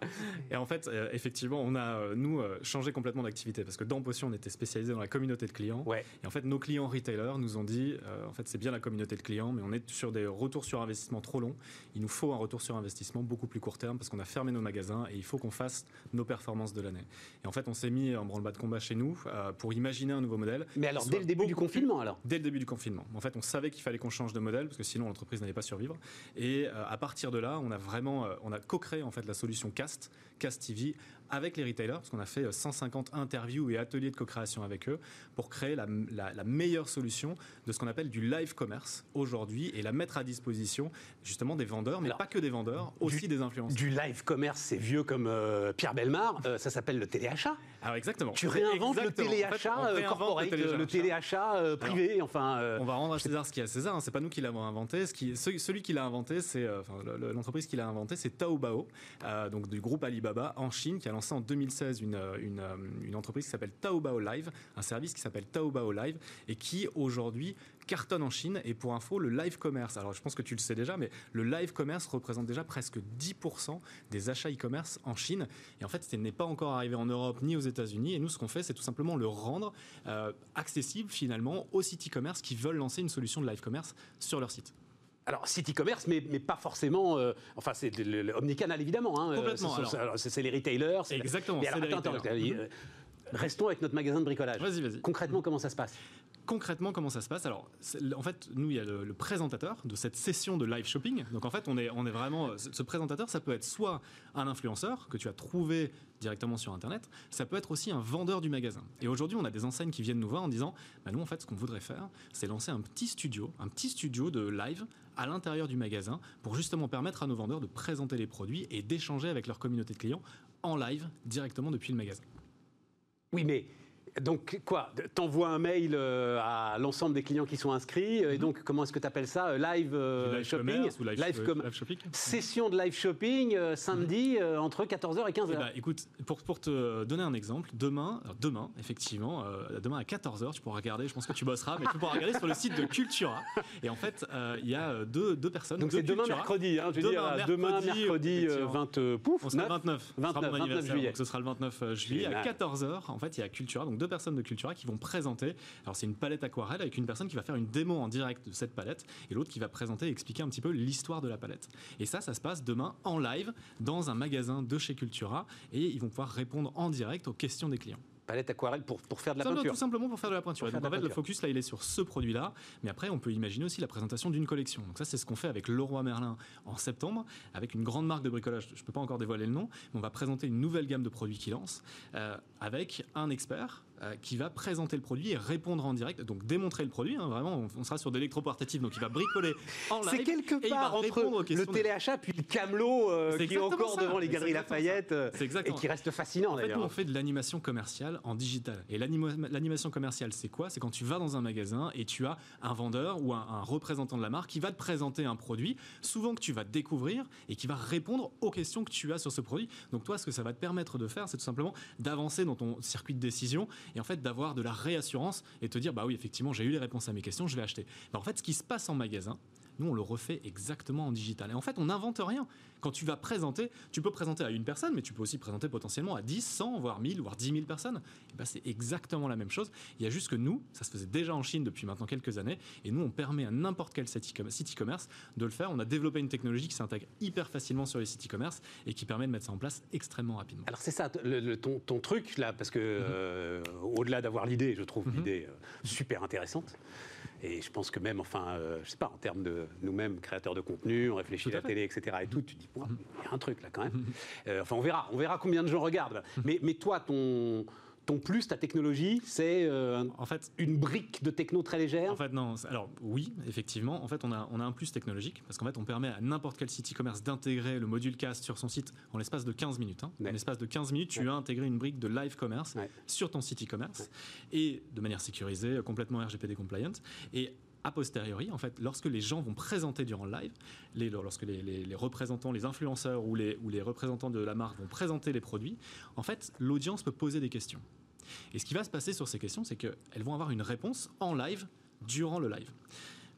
Et en fait, euh, effectivement, on a, nous, changé complètement d'activité parce que dans Potion, on était spécialisé dans la communauté de clients. Ouais. Et en fait, nos clients retailers nous ont dit en fait, c'est bien la communauté de clients, mais on est sur des retours sur investissement trop longs. Il nous faut un retour sur investissement beaucoup plus court terme parce qu'on a fermé nos magasins et il faut qu'on fasse nos performances de l'année. Et en fait, on s'est mis en branle-bas de combat chez nous pour imaginer un nouveau modèle. Mais alors, dès le début du confinement, alors? Dès le début du confinement. En fait, on savait qu'il fallait qu'on change de modèle parce que sinon l'entreprise n'allait pas survivre. Et euh, à partir de là, on a vraiment, euh, on a co-créé en fait la solution Cast, Cast TV, avec les retailers, parce qu'on a fait 150 euh, interviews et ateliers de co-création avec eux pour créer la, meilleure solution de ce qu'on appelle du live commerce aujourd'hui et la mettre à disposition justement des vendeurs, mais pas que des vendeurs, aussi des influenceurs. Du live commerce, c'est vieux comme Pierre Belmar, ça s'appelle le téléachat. Alors exactement. Tu réinventes le téléachat corporate, le téléachat, privé, enfin. On va rendre à César ce qui est à César. Hein, c'est pas nous qui l'avons inventé. Ce qui, celui qui l'a inventé, c'est euh, l'entreprise qui l'a inventé, c'est Taobao, euh, donc du groupe Alibaba en Chine, qui a en 2016 une, une, une entreprise qui s'appelle Taobao Live, un service qui s'appelle Taobao Live et qui aujourd'hui cartonne en Chine. Et pour info, le live commerce, alors je pense que tu le sais déjà, mais le live commerce représente déjà presque 10% des achats e-commerce en Chine. Et en fait, ce n'est pas encore arrivé en Europe ni aux États-Unis. Et nous, ce qu'on fait, c'est tout simplement le rendre euh, accessible finalement aux sites e-commerce qui veulent lancer une solution de live commerce sur leur site. Alors, site e-commerce, mais, mais, pas forcément. Euh, enfin, c'est omnicanal, évidemment. Hein, Complètement. C'est les retailers. Exactement. Mais alors, attends, attends, euh, Restons avec notre magasin de bricolage. Vas-y, vas-y. Concrètement, comment ça se passe? Concrètement, comment ça se passe Alors, en fait, nous, il y a le, présentateur de cette session de live shopping. Donc, en fait, on est, on est vraiment. Ce présentateur, ça peut être soit un influenceur que tu as trouvé directement sur Internet, ça peut être aussi un vendeur du magasin. Et aujourd'hui, on a des enseignes qui viennent nous voir en disant bah, nous, en fait, ce qu'on voudrait faire, c'est lancer un petit studio, un petit studio de live à l'intérieur du magasin pour justement permettre à nos vendeurs de présenter les produits et d'échanger avec leur communauté de clients en live directement depuis le magasin. Oui, mais donc quoi T'envoies un mail euh, à l'ensemble des clients qui sont inscrits euh, et mhm. donc comment est-ce que tu appelles ça euh, Live, shopping ou live, shopping Session de live shopping samedi entre 14h et 15h. Eh ben, écoute, pour, pour te donner un exemple, demain, demain effectivement, demain à 14h, tu pourras regarder, je pense que tu bosseras, mais tu pourras regarder sur le site de Cultura. Et en fait, il y a deux, deux personnes. Donc c'est demain mercredi, hein, je veux demain, dire, demain mercredi 20 pouf, On sera 29, 29, 29 juillet. Donc ce sera le 29 juillet à 14h. En fait, il y a Cultura, donc personnes de Cultura qui vont présenter. Alors, c'est une palette aquarelle avec une personne qui va faire une démo en direct de cette palette et l'autre qui va présenter et expliquer un petit peu l'histoire de la palette. Et ça, ça se passe demain en live dans un magasin de chez Cultura et ils vont pouvoir répondre en direct aux questions des clients palette aquarelle pour, pour faire de la peinture. Tout simplement pour faire de la peinture. donc en fait, le focus là, il est sur ce produit-là. Mais après, on peut imaginer aussi la présentation d'une collection. Donc ça, c'est ce qu'on fait avec Leroy Merlin en septembre, avec une grande marque de bricolage. Je ne peux pas encore dévoiler le nom, mais on va présenter une nouvelle gamme de produits qui lance euh, avec un expert euh, qui va présenter le produit et répondre en direct, donc démontrer le produit. Hein, vraiment, on, sera sur de l'électroportatif, donc il va bricoler en live. C'est quelque part entre le téléachat puis le camelot euh, qui est encore devant les galeries Lafayette et qui reste fascinant en fait, on fait de l'animation commerciale en digital. Et l'animation commerciale, c'est quoi? C'est quand tu vas dans un magasin et tu as un vendeur ou un, un, représentant de la marque qui va te présenter un produit, souvent que tu vas découvrir et qui va répondre aux questions que tu as sur ce produit. Donc toi, ce que ça va te permettre de faire, c'est tout simplement d'avancer dans ton circuit de décision et en fait d'avoir de la réassurance et te dire bah oui effectivement j'ai eu les réponses à mes questions, je vais acheter. en fait ce qui se passe en magasin, nous on le refait exactement en digital. Et en fait, on n'invente rien. Quand tu vas présenter, tu peux présenter à une personne, mais tu peux aussi présenter potentiellement à 10, 100, voire 1000, voire 10 000 personnes. Et ben, c'est exactement la même chose. Il y a juste que nous, ça se faisait déjà en Chine depuis maintenant quelques années, et nous, on permet à n'importe quel site e-commerce de le faire. On a développé une technologie qui s'intègre hyper facilement sur les sites e-commerce et qui permet de mettre ça en place extrêmement rapidement. Alors c'est ça, le, ton, ton, truc là, parce que mhm. euh, au-delà d'avoir l'idée, je trouve mhm. l'idée euh, super intéressante. Et je pense que même, enfin, euh, je sais pas, en termes de nous-mêmes, créateurs de contenu, on réfléchit à, la télé, etc. et tout, tu dis, mhm. il y a un truc là quand même. Euh, enfin, on verra, on verra combien de gens regardent. Mais, mais toi, ton, ton plus, ta technologie, c'est euh, en fait une brique de techno très légère En fait, non. Alors oui, effectivement. En fait, on a, on a un plus technologique parce qu'en fait, on permet à n'importe quel site e-commerce d'intégrer le module cast sur son site en l'espace de 15 minutes. Hein. En l'espace de 15 minutes, tu as intégré une brique de live commerce sur ton site e-commerce et de manière sécurisée, complètement RGPD compliant. Et a posteriori, en fait, lorsque les gens vont présenter durant le live, les, lorsque les, représentants, les influenceurs ou les, ou les représentants de la marque vont présenter les produits, en fait, l'audience peut poser des questions. Et ce qui va se passer sur ces questions, c'est qu'elles vont avoir une réponse en live durant le live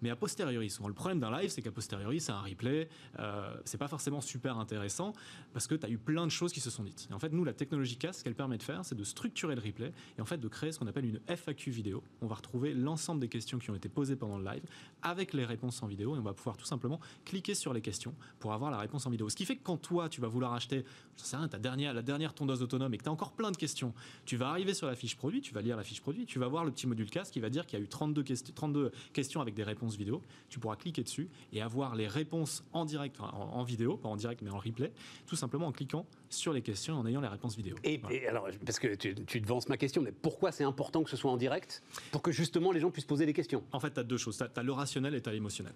mais a posteriori. Souvent, le problème d'un live, c'est qu'à posteriori, c'est un replay. Euh, c'est pas forcément super intéressant parce que tu as eu plein de choses qui se sont dites. Et en fait, nous, la technologie CAS, ce qu'elle permet de faire, c'est de structurer le replay et en fait de créer ce qu'on appelle une FAQ vidéo. On va retrouver l'ensemble des questions qui ont été posées pendant le live avec les réponses en vidéo et on va pouvoir tout simplement cliquer sur les questions pour avoir la réponse en vidéo. Ce qui fait que quand toi, tu vas vouloir acheter, je sais rien, ta dernière, la dernière tondeuse autonome et que tu as encore plein de questions, tu vas arriver sur la fiche produit, tu vas lire la fiche produit, tu vas voir le petit module CAS qui va dire qu'il y a eu 32, 32 questions avec des réponses vidéo. Tu pourras cliquer dessus et avoir les réponses en direct, en, vidéo, pas en direct mais en replay, tout simplement en cliquant sur les questions en ayant les réponses vidéo. Et, alors, parce que tu, tu devances ma question, mais pourquoi c'est important que ce soit en direct Pour que justement les gens puissent poser des questions? En fait, tu as deux choses. Tu as, le rationnel et tu as l'émotionnel.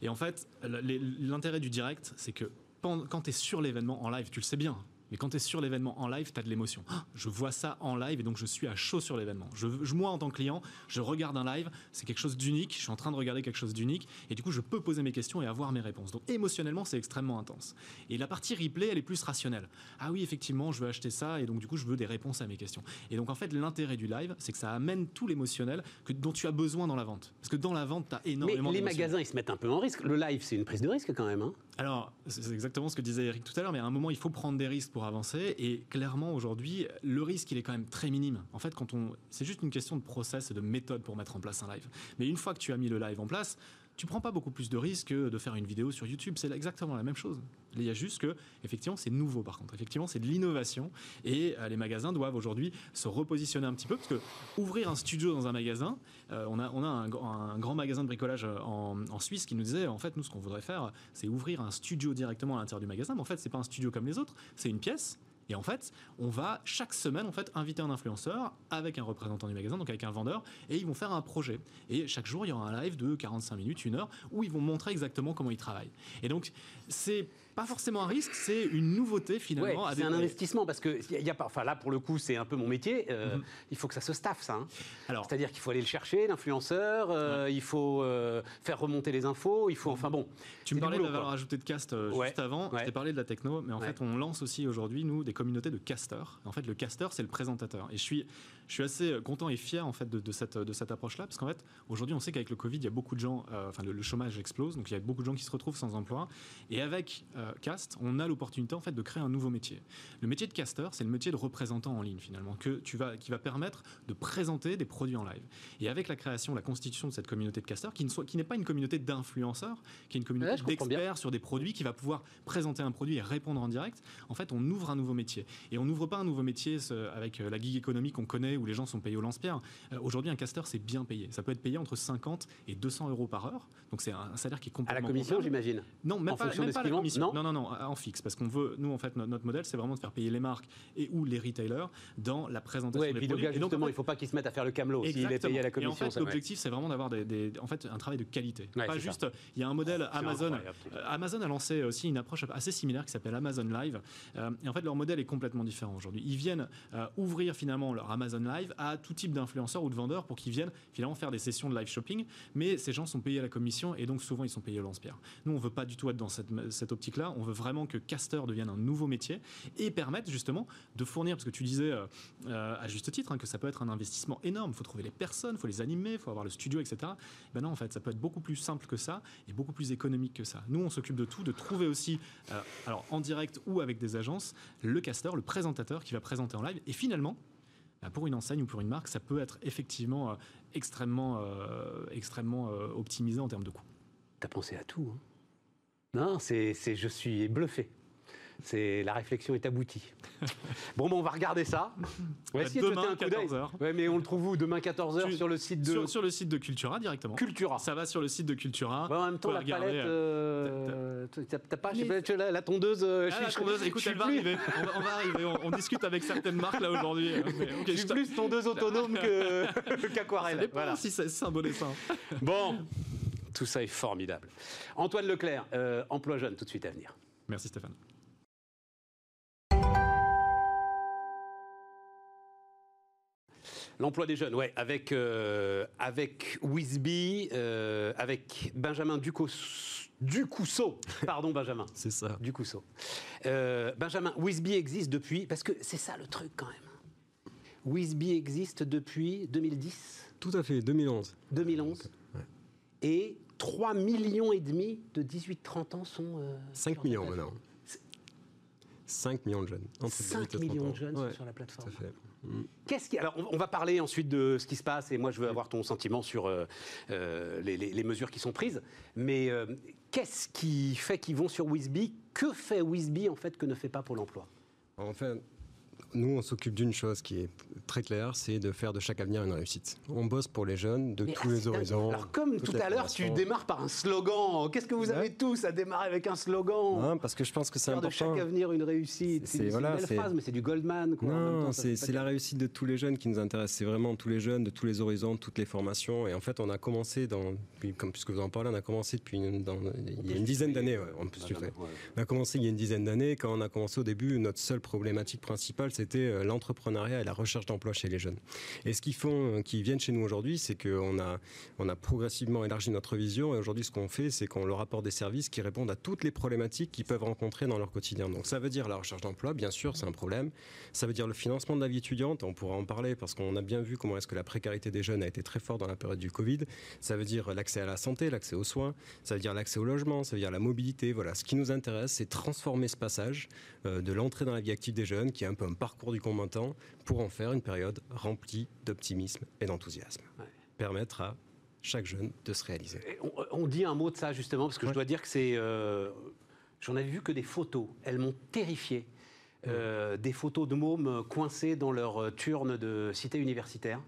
Et en fait, l'intérêt du direct, c'est que quand tu es sur l'événement en live, tu le sais bien, mais quand tu es sur l'événement en live, tu as de l'émotion. Ah, je vois ça en live et donc je suis à chaud sur l'événement. Je, moi, en tant que client, je regarde un live, c'est quelque chose d'unique, je suis en train de regarder quelque chose d'unique et du coup, je peux poser mes questions et avoir mes réponses. Donc émotionnellement, c'est extrêmement intense. Et la partie replay, elle est plus rationnelle. Ah oui, effectivement, je veux acheter ça et donc du coup, je veux des réponses à mes questions. Et donc en fait, l'intérêt du live, c'est que ça amène tout l'émotionnel dont tu as besoin dans la vente. Parce que dans la vente, tu as énormément Mais les magasins, ils se mettent un peu en risque. Le live, c'est une prise de risque quand même. Hein alors, c'est exactement ce que disait Eric tout à l'heure, mais à un moment, il faut prendre des risques pour avancer. Et clairement, aujourd'hui, le risque, il est quand même très minime. En fait, quand on, c'est juste une question de process et de méthode pour mettre en place un live. Mais une fois que tu as mis le live en place, tu prends pas beaucoup plus de risques que de faire une vidéo sur YouTube. C'est exactement la même chose. Il y a juste que, effectivement, c'est nouveau par contre. Effectivement, c'est de l'innovation et euh, les magasins doivent aujourd'hui se repositionner un petit peu parce que ouvrir un studio dans un magasin, euh, on a, on a un, grand magasin de bricolage euh, en, Suisse qui nous disait en fait, nous, ce qu'on voudrait faire, c'est ouvrir un studio directement à l'intérieur du magasin. Mais en fait, c'est pas un studio comme les autres, c'est une pièce et en fait, on va chaque semaine en fait inviter un influenceur avec un représentant du magasin, donc avec un vendeur, et ils vont faire un projet. Et chaque jour, il y aura un live de 45 minutes, une heure, où ils vont montrer exactement comment ils travaillent. Et donc, c'est pas forcément un risque, c'est une nouveauté finalement. c'est un investissement parce que y a pas, enfin là pour le coup c'est un peu mon métier. Euh, mhm. Il faut que ça se staffe ça. Hein. Alors, c'est-à-dire qu'il faut aller le chercher, l'influenceur. Euh, il faut euh, faire remonter les infos. Il faut, enfin bon. Tu me parlais de la valeur ajoutée de cast juste avant. Je t'ai parlé de la techno, mais en fait on lance aussi aujourd'hui nous des communautés de casteurs. En fait le casteur c'est le présentateur. Et je suis je suis assez content et fier en fait de, cette, de cette approche-là, parce qu'en fait, aujourd'hui, on sait qu'avec le Covid, il y a beaucoup de gens, enfin, le, chômage explose, donc il y a beaucoup de gens qui se retrouvent sans emploi. Et avec euh, Cast, on a l'opportunité en fait de créer un nouveau métier. Le métier de caster, c'est le métier de représentant en ligne finalement, que tu vas, qui va permettre de présenter des produits en live. Et avec la création, la constitution de cette communauté de casteurs, qui, qui n'est pas une communauté d'influenceurs, qui est une communauté d'experts sur des produits, qui va pouvoir présenter un produit et répondre en direct. En fait, on ouvre un nouveau métier. Et on n'ouvre pas un nouveau métier avec euh, la gig économie qu'on connaît où les gens sont payés au lance-pierre. Euh, aujourd'hui, un casteur, c'est bien payé. Ça peut être payé entre 50 et 200 euros par heure. Donc c'est un, salaire qui est complètement. À la commission, j'imagine Non, même pas, même pas à la commission. Non, non, non, en fixe. Parce qu'on veut, nous, en fait, notre, modèle, c'est vraiment de faire payer les marques et ou les retailers dans la présentation des produits. et justement, il ne faut pas qu'ils se mettent à faire le camelot s'il est payé à la commission. Et en fait, l'objectif, c'est vraiment d'avoir des, en fait, un travail de qualité. pas juste, il y a un modèle Amazon. Euh, Amazon a lancé aussi une approche assez similaire qui s'appelle Amazon Live. Euh, et en fait, leur modèle est complètement différent aujourd'hui. Ils viennent ouvrir finalement leur Amazon Live à tout type d'influenceurs ou de vendeurs pour qu'ils viennent finalement faire des sessions de live shopping. Mais ces gens sont payés à la commission et donc souvent ils sont payés au lance-pierre. Nous, on veut pas du tout être dans cette, optique-là. On veut vraiment que caster devienne un nouveau métier et permettre justement de fournir, parce que tu disais à juste titre hein, que ça peut être un investissement énorme. Il faut trouver les personnes, il faut les animer, il faut avoir le studio, etc. Ben non, en fait, ça peut être beaucoup plus simple que ça et beaucoup plus économique que ça. Nous, on s'occupe de tout, de trouver aussi, alors en direct ou avec des agences, le caster, le présentateur qui va présenter en live. Et finalement, bah, pour une enseigne ou pour une marque, ça peut être effectivement euh, extrêmement, euh, extrêmement euh, optimisé en termes de coût. Tu as pensé à tout. Hein non, c'est, je suis bluffé. C'est la réflexion est aboutie. (laughs) bon, bon, on va regarder ça. On va essayer demain, de jeter un coup d'œil. Ouais, mais on le trouve où? Demain 14h sur le site de sur, le site de Cultura directement. Cultura. Ça va sur le site de Cultura. en même temps, la palette. Euh, t'as pas, la, la, tondeuse. Euh, ah, la tondeuse. Écoute, elle va arriver. On va, arriver. On, discute avec certaines marques là aujourd'hui. (laughs) Je suis plus tondeuse autonome (laughs) qu'aquarelle. voilà. si c'est un beau dessin. Bon. Tout ça est formidable. Antoine Leclerc, euh, emploi jeune, tout de suite à venir. Merci Stéphane. L'emploi des jeunes, ouais, avec, euh, avec Wisby, euh, avec Benjamin Ducousseau. (laughs) Pardon, Benjamin. c'est ça. Ducousseau. Euh, Benjamin, Wisby existe depuis. Parce que c'est ça le truc quand même. Wisby existe depuis 2010 Tout à fait, 2011. 2011. Et 3 millions et demi de 18-30 ans sont. 5 millions maintenant. 5 millions de jeunes. 5 millions de jeunes sont sur la plateforme. Fait. Qu'est-ce qui... Alors, on va parler ensuite de ce qui se passe, et moi, je veux avoir ton sentiment sur euh, euh, les, mesures qui sont prises. Mais euh, qu'est-ce qui fait qu'ils vont sur Wisby? Que fait Wisby, en fait, que ne fait pas Pôle emploi? En fait, nous, on s'occupe d'une chose qui est très claire, c'est de faire de chaque avenir une réussite. On bosse pour les jeunes de tous les horizons. Alors, comme tout à l'heure, tu démarres par un slogan. Qu'est-ce que vous avez tous à démarrer avec un slogan? Non, parce que je pense que c'est important. de chaque avenir une réussite. C'est une belle phrase, mais c'est du Goldman. Non, c'est la réussite de tous les jeunes qui nous intéresse. C'est vraiment tous les jeunes de tous les horizons, toutes les formations. Et en fait, on a commencé, dans, comme, puisque vous en parlez, on a commencé depuis il y a une dizaine d'années. on, on a commencé il y a une dizaine d'années. Quand on a commencé au début, notre seule problématique principale, c'était euh, l'entrepreneuriat et la recherche d'emploi chez les jeunes. Et ce qu'ils font, euh, qui viennent chez nous aujourd'hui, c'est qu'on a, on a progressivement élargi notre vision et aujourd'hui, ce qu'on fait, c'est qu'on leur apporte des services qui répondent à toutes les problématiques qu'ils peuvent rencontrer dans leur quotidien. Donc ça veut dire la recherche d'emploi, bien sûr, c'est un problème. Ça veut dire le financement de la vie étudiante, on pourra en parler parce qu'on a bien vu comment est-ce que la précarité des jeunes a été très forte dans la période du Covid. Ça veut dire l'accès à la santé, l'accès aux soins, ça veut dire l'accès au logement, ça veut dire la mobilité. Voilà, ce qui nous intéresse, c'est transformer ce passage euh, de l'entrée dans la vie active des jeunes, qui est un peu un parcours du combattant, pour en faire une période remplie d'optimisme et d'enthousiasme. Permettre à chaque jeune de se réaliser. On, dit un mot de ça justement, parce que je dois dire que c'est... Euh, j'en avais vu que des photos, elles m'ont terrifié. Euh, des photos de mômes coincés dans leur turne de cité universitaire.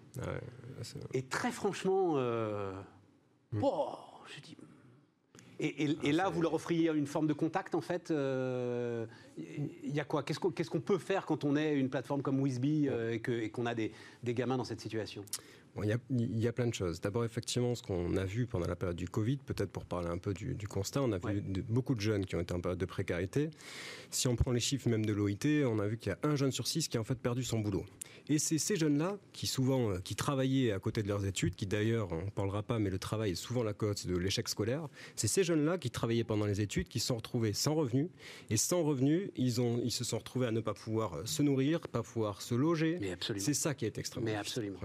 et très franchement, mm. oh, je dis, et, ah, là, vous leur offriez une forme de contact, en fait. Il euh, y a quoi? Qu'est-ce qu'on peut faire quand on est une plateforme comme Wisby euh, et qu'on a des, gamins dans cette situation? Il, y a, plein de choses. D'abord, effectivement, ce qu'on a vu pendant la période du Covid, peut-être pour parler un peu du, constat, on a vu beaucoup de jeunes qui ont été en période de précarité. Si on prend les chiffres même de l'OIT, on a vu qu'il y a un jeune sur six qui a en fait perdu son boulot. Et c'est ces jeunes-là qui souvent euh, qui travaillaient à côté de leurs études, qui d'ailleurs, on ne parlera pas, mais le travail est souvent la cause de l'échec scolaire. C'est ces jeunes-là qui travaillaient pendant les études, qui se sont retrouvés sans revenus. Et sans revenus, ils, ont, ils se sont retrouvés à ne pas pouvoir euh, se nourrir, pas pouvoir se loger. C'est ça qui est extrêmement Mais absolument.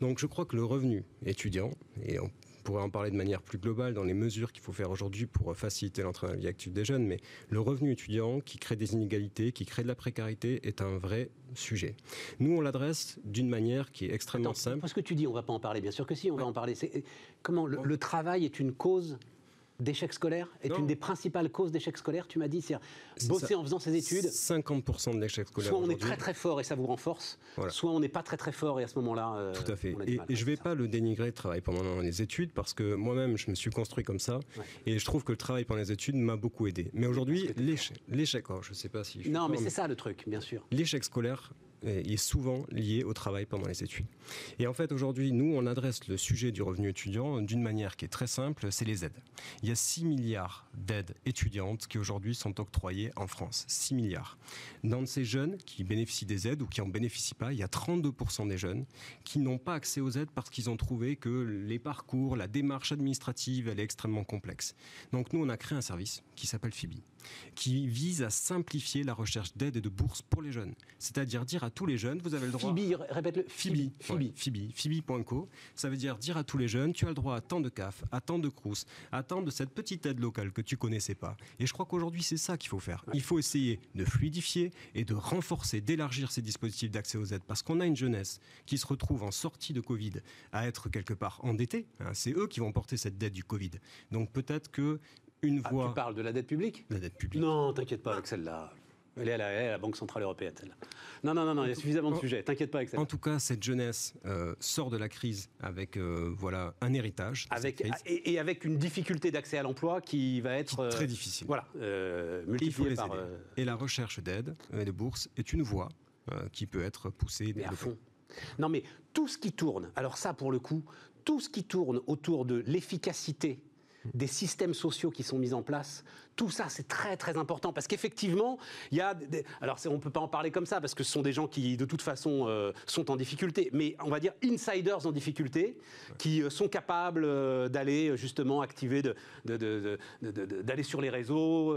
Donc je crois que le revenu étudiant, et on pourrait en parler de manière plus globale dans les mesures qu'il faut faire aujourd'hui pour faciliter l'entrée dans la vie active des jeunes, mais le revenu étudiant qui crée des inégalités, qui crée de la précarité, est un vrai sujet. Nous, on l'adresse d'une manière qui est extrêmement simple. Ce que tu dis, on ne va pas en parler, bien sûr que si, on va en parler. Comment le travail est une cause d'échec scolaire est une des principales causes d'échec scolaire, tu m'as dit, c'est bosser en faisant ses études. 50% de l'échec scolaire. Soit on est très très fort et ça vous renforce, soit on n'est pas très très fort et à ce moment-là. Euh, Tout à fait. Et, je ne vais pas le dénigrer de travail pendant les études parce que moi-même je me suis construit comme ça et je trouve que le travail pendant les études m'a beaucoup aidé. Mais aujourd'hui, l'échec, oh, je ne sais pas si. non, mais c'est ça le truc, bien sûr. L'échec scolaire est souvent lié au travail pendant les études. Et en fait, aujourd'hui, nous, on adresse le sujet du revenu étudiant d'une manière qui est très simple, c'est les aides. Il y a 6 milliards d'aides étudiantes qui aujourd'hui sont octroyées en France. 6 milliards. Dans ces jeunes qui bénéficient des aides ou qui n'en bénéficient pas, il y a 32% des jeunes qui n'ont pas accès aux aides parce qu'ils ont trouvé que les parcours, la démarche administrative, elle est extrêmement complexe. Donc nous, on a créé un service qui s'appelle FIBI. Qui vise à simplifier la recherche d'aide et de bourse pour les jeunes. C'est-à-dire dire à tous les jeunes, vous avez le droit. Phoebe, répète-le. Phoebe. Phoebe. Phoebe. Phoebe.co. Ça veut dire dire à tous les jeunes, tu as le droit à tant de CAF, à tant de CRUS, à tant de cette petite aide locale que tu connaissais pas. Et je crois qu'aujourd'hui, c'est ça qu'il faut faire. Il faut essayer de fluidifier et de renforcer, d'élargir ces dispositifs d'accès aux aides. Parce qu'on a une jeunesse qui se retrouve en sortie de Covid à être quelque part endettée. Hein. C'est eux qui vont porter cette dette du Covid. Donc peut-être que une ah, voix. tu parles de la dette publique La dette publique. Non, t'inquiète pas avec celle-là. Elle est à la, Banque Centrale Européenne, celle-là. Non, non, non, non, il y a suffisamment de sujets. T'inquiète pas avec ça. En tout cas, cette jeunesse euh, sort de la crise avec euh, voilà, un héritage. Avec, et, avec une difficulté d'accès à l'emploi qui va être. très euh, difficile. Voilà, multipliée par. Et la recherche d'aide et de bourse est une voie qui peut être poussée. Mais à fond. Non, mais tout ce qui tourne, alors ça, pour le coup, tout ce qui tourne autour de l'efficacité des systèmes sociaux qui sont mis en place, tout ça, c'est très très important parce qu'effectivement, il y a. Des, alors, on ne peut pas en parler comme ça parce que ce sont des gens qui, de toute façon, euh, sont en difficulté, mais on va dire insiders en difficulté, qui euh, sont capables euh, d'aller justement activer, d'aller sur les réseaux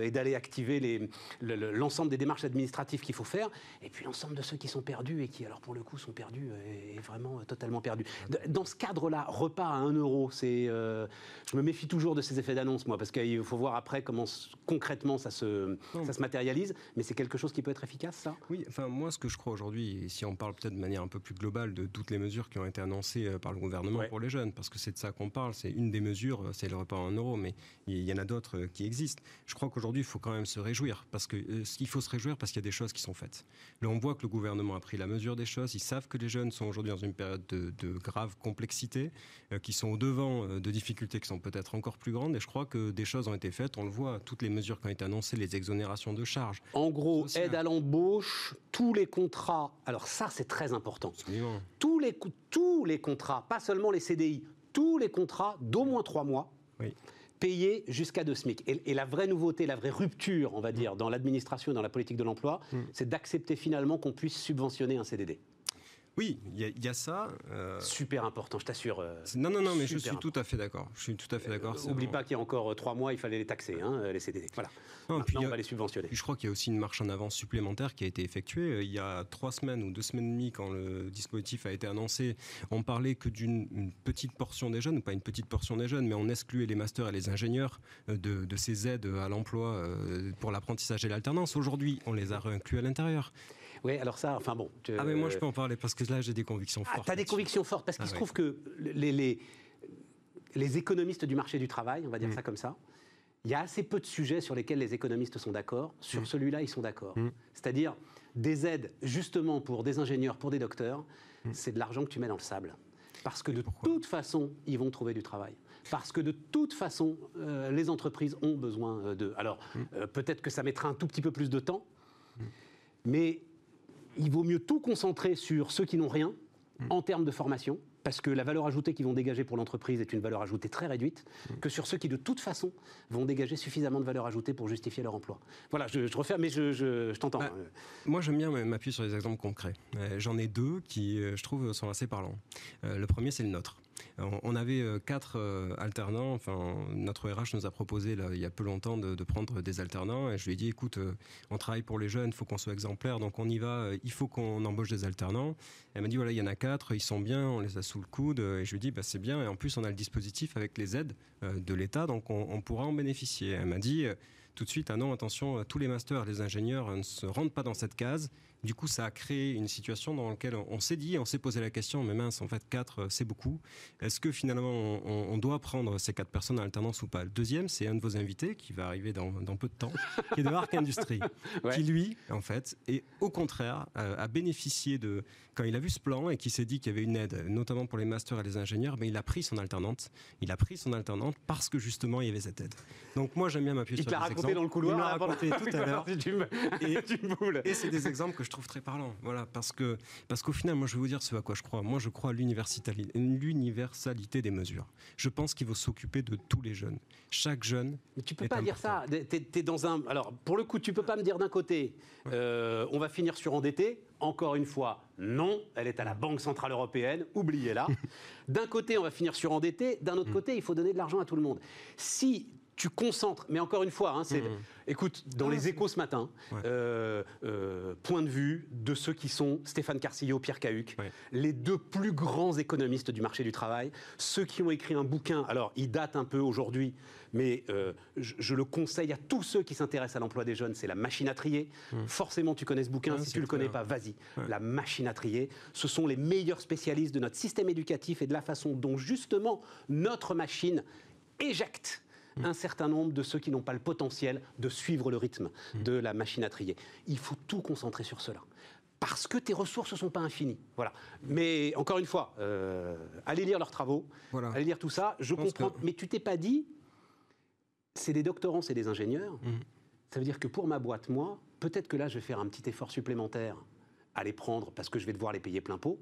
et d'aller activer l'ensemble des démarches administratives qu'il faut faire. Et puis l'ensemble de ceux qui sont perdus et qui, alors pour le coup, sont perdus et vraiment totalement perdus. Dans ce cadre-là, repas à 1 euro, c'est. je me méfie toujours de ces effets d'annonce, moi, parce qu'il faut voir après comment concrètement ça se, ça se matérialise, mais c'est quelque chose qui peut être efficace, ça? Oui, enfin moi ce que je crois aujourd'hui, si on parle peut-être de manière un peu plus globale de toutes les mesures qui ont été annoncées euh, par le gouvernement pour les jeunes, parce que c'est de ça qu'on parle, c'est une des mesures, euh, c'est le repas en euros, mais il y en a d'autres euh, qui existent. Je crois qu'aujourd'hui il faut quand même se réjouir, parce que il faut se réjouir parce qu'il y a des choses qui sont faites. Là on voit que le gouvernement a pris la mesure des choses, ils savent que les jeunes sont aujourd'hui dans une période de, grave complexité, qui sont au devant de difficultés qui sont peut-être encore plus grandes, et je crois que des choses ont été faites, on le voit, toutes les mesures qui ont été annoncées, les exonérations de charges. En gros, aide à l'embauche, tous les contrats. Alors ça, c'est très important. Tous les, tous les contrats, pas seulement les CDI, tous les contrats d'au moins trois mois. payés jusqu'à deux SMIC. Et, la vraie nouveauté, la vraie rupture, on va dire, dans l'administration et dans la politique de l'emploi, mm. c'est d'accepter finalement qu'on puisse subventionner un CDD. Oui, il y, a ça. Euh, Super important, je t'assure. Euh, non, non, non, mais je suis tout à fait d'accord. Je suis tout à fait d'accord. Euh, N'oublie pas qu'il y a encore trois mois, il fallait les taxer, hein, les CDD. Voilà. Non, on va les subventionner. je crois qu'il y a aussi une marche en avant supplémentaire qui a été effectuée. Il y a trois semaines ou deux semaines et demie, quand le dispositif a été annoncé, on parlait que d'une petite portion des jeunes, pas une petite portion des jeunes, mais on excluait les masters et les ingénieurs de, de ces aides à l'emploi pour l'apprentissage et l'alternance. Aujourd'hui, on les a réinclus à l'intérieur. Oui, alors ça, enfin bon. Ah, mais moi, je peux en parler parce que là, j'ai des convictions ah, fortes. Tu as des convictions fortes parce qu'il ah se trouve que les, les, les, économistes du marché du travail, on va dire mm. ça comme ça, il y a assez peu de sujets sur lesquels les économistes sont d'accord. Sur mm. celui-là, ils sont d'accord. Mm. C'est-à-dire des aides, justement, pour des ingénieurs, pour des docteurs, c'est de l'argent que tu mets dans le sable. Parce que de toute façon, ils vont trouver du travail parce que de toute façon, euh, les entreprises ont besoin euh, d'eux. Alors, euh, peut-être que ça mettra un tout petit peu plus de temps, mais il vaut mieux tout concentrer sur ceux qui n'ont rien mm. en termes de formation, parce que la valeur ajoutée qu'ils vont dégager pour l'entreprise est une valeur ajoutée très réduite, mm. que sur ceux qui de toute façon vont dégager suffisamment de valeur ajoutée pour justifier leur emploi. Voilà, je, je refais, mais je, t'entends. Bah, moi, j'aime bien m'appuyer sur des exemples concrets. Euh, j'en ai deux qui, euh, je trouve, sont assez parlants. Euh, le premier, c'est le nôtre. On avait euh, quatre euh, alternants. Enfin, notre RH nous a proposé là, il y a peu longtemps de, prendre des alternants. Et je lui ai dit, écoute, euh, on travaille pour les jeunes, il faut qu'on soit exemplaire, donc on y va. Il faut qu'on embauche des alternants. Elle m'a dit, voilà, il y en a quatre, ils sont bien, on les a sous le coude. Et je lui ai dit, bah, c'est bien. Et en plus, on a le dispositif avec les aides de l'État, donc on, pourra en bénéficier. Elle m'a dit tout de suite, ah non, attention, tous les masters, les ingénieurs ne se rendent pas dans cette case. Du coup, ça a créé une situation dans laquelle on s'est dit, on s'est posé la question, mais mince, en fait, quatre, c'est beaucoup. Est-ce que finalement, on, doit prendre ces quatre personnes en alternance ou pas? Le deuxième, c'est un de vos invités qui va arriver dans, peu de temps, qui est de Arc Industrie, (laughs) qui lui, en fait, est au contraire, euh, a bénéficié de, quand il a vu ce plan et qui s'est dit qu'il y avait une aide, notamment pour les masters et les ingénieurs, mais il a pris son alternante. Il a pris son alternante parce que justement, il y avait cette aide. Donc moi, j'aime bien m'appuyer sur des exemples. Il l'a raconté dans le couloir. Il l'a raconté tout à (laughs) l'heure. et, (laughs) et c'est des exemples que je trouve très parlant. Voilà, parce que parce qu'au final, moi, je vais vous dire ce à quoi je crois. Moi, je crois à l'universalité des mesures. Je pense qu'il faut s'occuper de tous les jeunes. Chaque jeune. Mais tu peux pas dire ça. Es, dans un. Alors, pour le coup, tu peux pas me dire d'un côté, euh, on va finir sur endetté. Encore une fois, non, elle est à la Banque Centrale Européenne, oubliez-la. (laughs) d'un côté, on va finir sur endetté, d'un autre mm. côté, il faut donner de l'argent à tout le monde. Si tu concentres. Mais encore une fois, hein, c'est, mmh. écoute, dans les échos ce matin, euh, euh, point de vue de ceux qui sont Stéphane Carcillo, Pierre Cahuc, les deux plus grands économistes du marché du travail, ceux qui ont écrit un bouquin. Alors, il date un peu aujourd'hui, mais euh, je, le conseille à tous ceux qui s'intéressent à l'emploi des jeunes. C'est la machine à trier. Mmh. Forcément, tu connais ce bouquin. si tu le connais pas, vas-y. La machine à trier. Ce sont les meilleurs spécialistes de notre système éducatif et de la façon dont justement notre machine éjecte Un certain nombre de ceux qui n'ont pas le potentiel de suivre le rythme mm. de la machine à trier. Il faut tout concentrer sur cela parce que tes ressources ne sont pas infinies. Voilà. Mais encore une fois, euh, allez lire leurs travaux, allez lire tout ça. Je, comprends, mais tu t'es pas dit, c'est des doctorants, c'est des ingénieurs. Mm. Ça veut dire que pour ma boîte, moi, peut-être que là, je vais faire un petit effort supplémentaire à les prendre parce que je vais devoir les payer plein pot.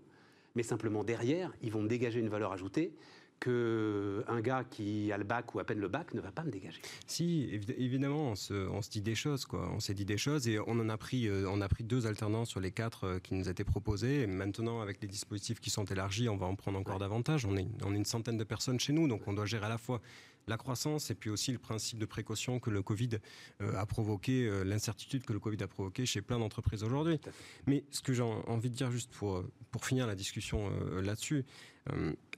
Mais simplement derrière, ils vont me dégager une valeur ajoutée qu'un gars qui a le bac ou à peine le bac ne va pas me dégager. Si, évidemment, on se, dit des choses, quoi. On s'est dit des choses et on en a pris, euh, on a pris deux alternants sur les quatre euh, qui nous étaient proposés. Et maintenant, avec les dispositifs qui sont élargis, on va en prendre encore davantage. On est, on est une centaine de personnes chez nous, donc on doit gérer à la fois la croissance et puis aussi le principe de précaution que le Covid euh, a provoqué, l'incertitude que le Covid a provoqué chez plein d'entreprises aujourd'hui. Mais ce que j'ai envie de dire juste pour, pour finir la discussion là-dessus,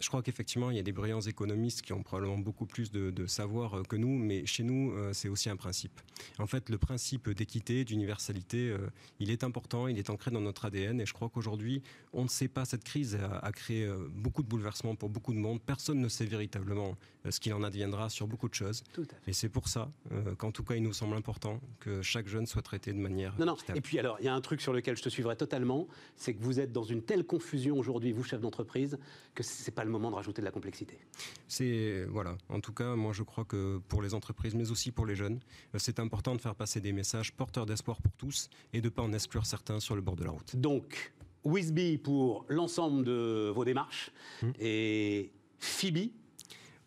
je crois qu'effectivement, il y a des brillants économistes qui ont probablement beaucoup plus de, savoir euh, que nous, mais chez nous, euh, c'est aussi un principe. En fait, le principe d'équité, d'universalité, il est important, il est ancré dans notre ADN, et je crois qu'aujourd'hui, on ne sait pas, cette crise a, créé beaucoup de bouleversements pour beaucoup de monde. Personne ne sait véritablement ce qu'il en adviendra sur beaucoup de choses. Et c'est pour ça qu'en tout cas, il nous semble important que chaque jeune soit traité de manière. Non, non. Et puis alors, il y a un truc sur lequel je te suivrai totalement, c'est que vous êtes dans une telle confusion aujourd'hui, vous, chef d'entreprise, que c'est pas le moment de rajouter de la complexité. C'est voilà. En tout cas, moi je crois que pour les entreprises, mais aussi pour les jeunes, euh, c'est important de faire passer des messages porteurs d'espoir pour tous et de pas en exclure certains sur le bord de la route. Donc, Wisby pour l'ensemble de vos démarches hum. et Phoebe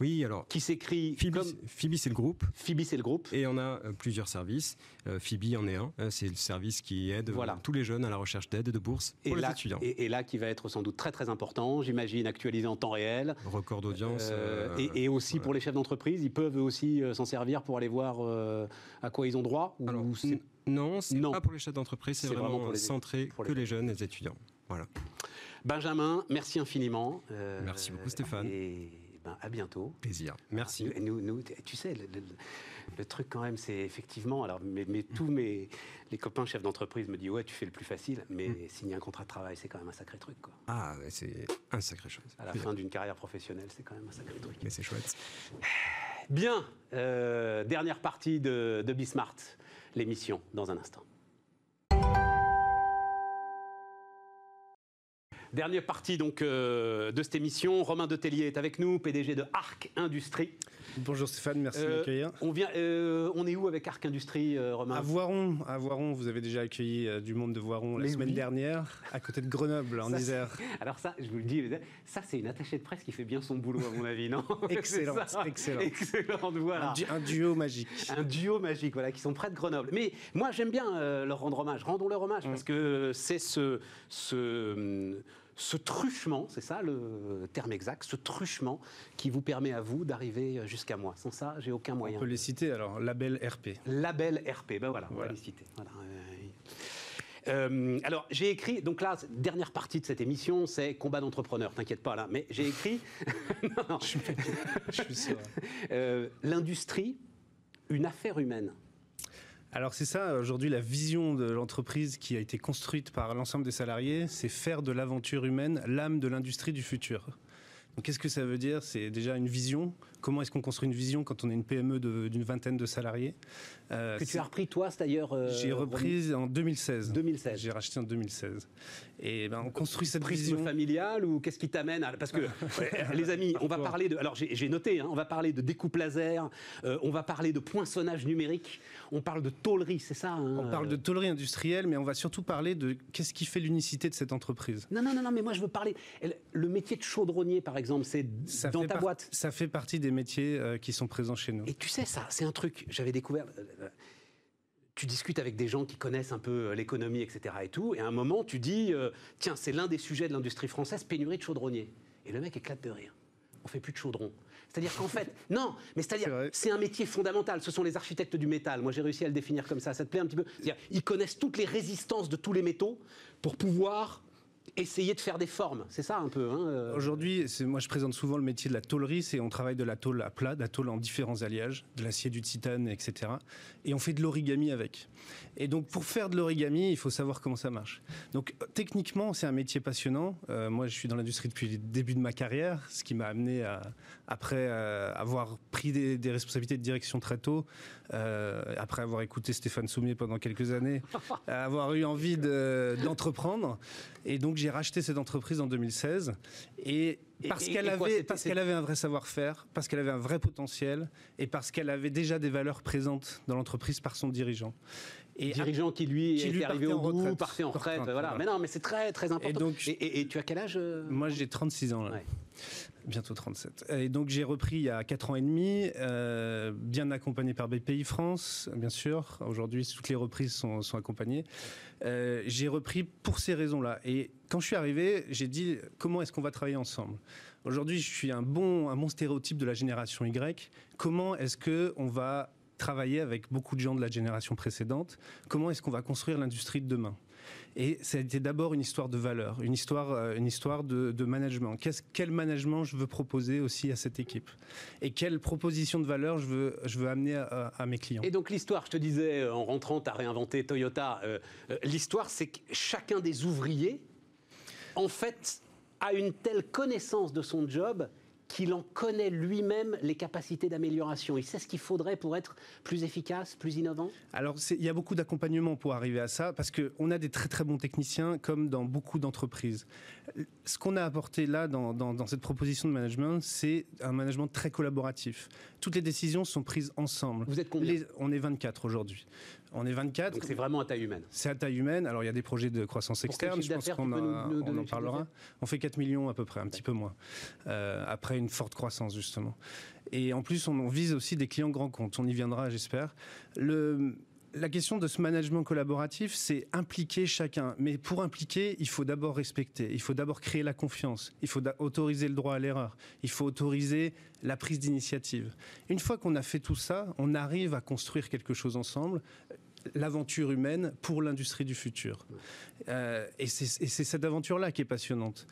oui, alors. Qui s'écrit. Phoebe, c'est le groupe. Phoebe, c'est le groupe. Et on a euh, plusieurs services. Euh, Phoebe en est un. Euh, c'est le service qui aide tous les jeunes à la recherche d'aide et de bourse pour les étudiants. Et, là, qui va être sans doute très très important, j'imagine, actualisé en temps réel. Record d'audience. et, aussi pour les chefs d'entreprise, ils peuvent aussi s'en servir pour aller voir à quoi ils ont droit Non, c'est pas pour les chefs d'entreprise, c'est vraiment, pour les, centré que les jeunes et les étudiants. Voilà. Benjamin, merci infiniment. merci beaucoup Stéphane. Ben, à bientôt. Plaisir. Merci. Nous, nous, tu sais, le, truc quand même, c'est effectivement. Alors, mais, tous mes les copains chefs d'entreprise me disent ouais, tu fais le plus facile, mais mm. signer un contrat de travail, c'est quand même un sacré truc, quoi. Ah, c'est un sacré chose. À la fin d'une carrière professionnelle, c'est quand même un sacré truc. Mais c'est chouette. Bien, euh, dernière partie de, de Bismart, l'émission dans un instant. Dernière partie donc euh, de cette émission. Romain Detellier est avec nous, PDG de Arc Industrie. Bonjour Stéphane, merci de euh, m'accueillir. On, vient, euh, on est où avec Arc Industrie, Romain À Voiron, à Voiron, vous avez déjà accueilli du monde de Voiron la semaine dernière, à côté de Grenoble, en Isère. (laughs) Alors ça, je vous le dis, ça c'est une attachée de presse qui fait bien son boulot, à mon avis, non (laughs) Excellent, excellent. Excellent, voilà. Un, duo magique. Un duo magique, voilà, qui sont près de Grenoble. Mais moi, j'aime bien leur rendre hommage. Rendons leur hommage, mm. parce que c'est ce... ce ce truchement, c'est ça le terme exact, ce truchement qui vous permet à vous d'arriver jusqu'à moi. Sans ça, j'ai aucun moyen. On peut les citer alors, label RP. Label RP, ben voilà, on va les citer. Euh, alors, j'ai écrit, donc là, dernière partie de cette émission, c'est combat d'entrepreneur, t'inquiète pas là, mais j'ai écrit. (laughs) non, non. Je suis sûr. Euh, l'industrie, une affaire humaine. Alors c'est ça, aujourd'hui la vision de l'entreprise qui a été construite par l'ensemble des salariés, c'est faire de l'aventure humaine l'âme de l'industrie du futur. Qu'est-ce que ça veut dire? C'est déjà une vision? Comment est-ce qu'on construit une vision quand on est une PME d'une vingtaine de salariés? Euh, Que tu as repris toi, c'est d'ailleurs euh, J'ai repris en 2016. 2016. J'ai racheté en 2016. Et ben, on construit cette prisme vision. familial ou qu'est-ce qui t'amène Parce que, (laughs) (laughs) les amis, on va parler de. Alors j'ai noté, hein, on va parler de découpe laser, euh, on va parler de poinçonnage numérique, on parle de tôlerie, c'est ça hein, On parle de tôlerie industrielle, mais on va surtout parler de qu'est-ce qui fait l'unicité de cette entreprise. Non, non, non, non, mais moi je veux parler. Le métier de chaudronnier, par exemple, c'est dans ta boîte. Ça fait partie des métiers euh, qui sont présents chez nous. Et tu sais, ça, c'est un truc, j'avais découvert. Euh, tu discutes avec des gens qui connaissent un peu euh, l'économie, etc. et tout, et à un moment, tu dis, tiens, c'est l'un des sujets de l'industrie française, pénurie de chaudronniers. Et le mec éclate de rire. on fait plus de chaudron. C'est-à-dire qu'en fait, (laughs) non, mais C'est c'est-à-dire, c'est un métier fondamental. Ce sont les architectes du métal. Moi, j'ai réussi à le définir comme ça. Ça te plaît un petit peu? Ils connaissent toutes les résistances de tous les métaux pour pouvoir essayer de faire des formes. C'est ça un peu. hein, euh. Aujourd'hui, moi je présente souvent le métier de la tôlerie, c'est on travaille de la tôle à plat, de la tôle en différents alliages, de l'acier, du titane, etc. Et on fait de l'origami avec. Et donc pour faire de l'origami, il faut savoir comment ça marche. Donc techniquement, c'est un métier passionnant. Euh, moi, je suis dans l'industrie depuis le début de ma carrière, ce qui m'a amené à, après euh, avoir pris des, des responsabilités de direction très tôt, euh, après avoir écouté Stéphane Soumier pendant quelques années, (laughs) à avoir eu envie de- d'entreprendre. Et donc j'ai racheté cette entreprise en 2016. Et parce qu'elle avait, parce qu'elle avait un vrai savoir-faire, parce qu'elle avait un vrai potentiel, et parce qu'elle avait déjà des valeurs présentes dans l'entreprise par son dirigeant. Et dirigeant qui lui qui était lui arrivé au bout, retraite. partait en retraite, voilà. voilà. Mais non, mais c'est très très important. Et donc, et, et- et tu as quel âge euh Moi, j'ai 36 ans, là. Ouais. Bientôt 37. Et donc, j'ai repris il y a 4 ans et demi, euh, bien accompagné par BPI France, bien sûr. Aujourd'hui, toutes les reprises sont, accompagnées. Euh, j'ai repris pour ces raisons-là. Et quand je suis arrivé, j'ai dit comment est-ce qu'on va travailler ensemble? Aujourd'hui, je suis un bon, un bon stéréotype de la génération Y. Comment est-ce qu'on va travailler avec beaucoup de gens de la génération précédente? Comment est-ce qu'on va construire l'industrie de demain? Et ça a été d'abord une histoire de valeur, une histoire, euh, une histoire de, management. Quel management je veux proposer aussi à cette équipe? Et quelle proposition de valeur je veux, je veux amener à, mes clients? Et donc l'histoire, je te disais, euh, en rentrant, tu as réinventé Toyota. euh, l'histoire, c'est que chacun des ouvriers, en fait, a une telle connaissance de son job qu'il en connaît lui-même les capacités d'amélioration. Il sait ce qu'il faudrait pour être plus efficace, plus innovant? Alors, il y a beaucoup d'accompagnement pour arriver à ça, parce qu'on a des très très bons techniciens, comme dans beaucoup d'entreprises. Ce qu'on a apporté là, dans, dans- dans cette proposition de management, c'est un management très collaboratif. Toutes les décisions sont prises ensemble. Vous êtes combien? Les- On est 24 aujourd'hui. On est 24. Donc c'est vraiment à taille humaine. C'est à taille humaine. Alors, il y a des projets de croissance externe. Je pense qu'on en parlera. On fait 4 millions à peu près, un petit peu moins. Euh, après une forte croissance, justement. Et en plus, on, vise aussi des clients grands comptes. On y viendra, j'espère. Le. La question de ce management collaboratif, c'est impliquer chacun. Mais pour impliquer, il faut d'abord respecter, il faut d'abord créer la confiance, il faut autoriser le droit à l'erreur, il faut autoriser la prise d'initiative. Une fois qu'on a fait tout ça, on arrive à construire quelque chose ensemble l'aventure humaine pour l'industrie du futur. Euh, et c'est et c'est cette aventure-là qui est passionnante.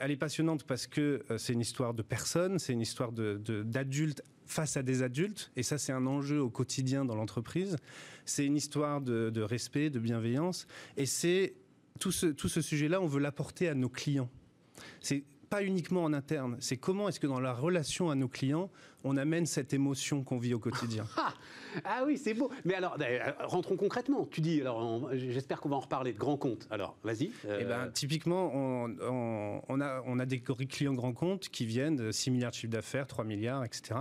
Elle est passionnante parce que euh, c'est une histoire de personnes, c'est une histoire de- de- d'adultes face à des adultes, et ça c'est un enjeu au quotidien dans l'entreprise. C'est une histoire de, de respect, de bienveillance, et c'est tout ce, tout ce sujet-là, on veut l'apporter à nos clients. C'est pas uniquement en interne, c'est comment est-ce que dans la relation à nos clients, on amène cette émotion qu'on vit au quotidien. (laughs) Ah, ah oui, c'est beau. Mais alors, euh, rentrons concrètement. Tu dis, alors, j'espère qu'on va en reparler de grands comptes. Alors, vas-y. euh, Eh ben, typiquement, on, on- on a, on a des clients grands comptes qui viennent de 6 milliards de chiffre d'affaires, 3 milliards, etc.,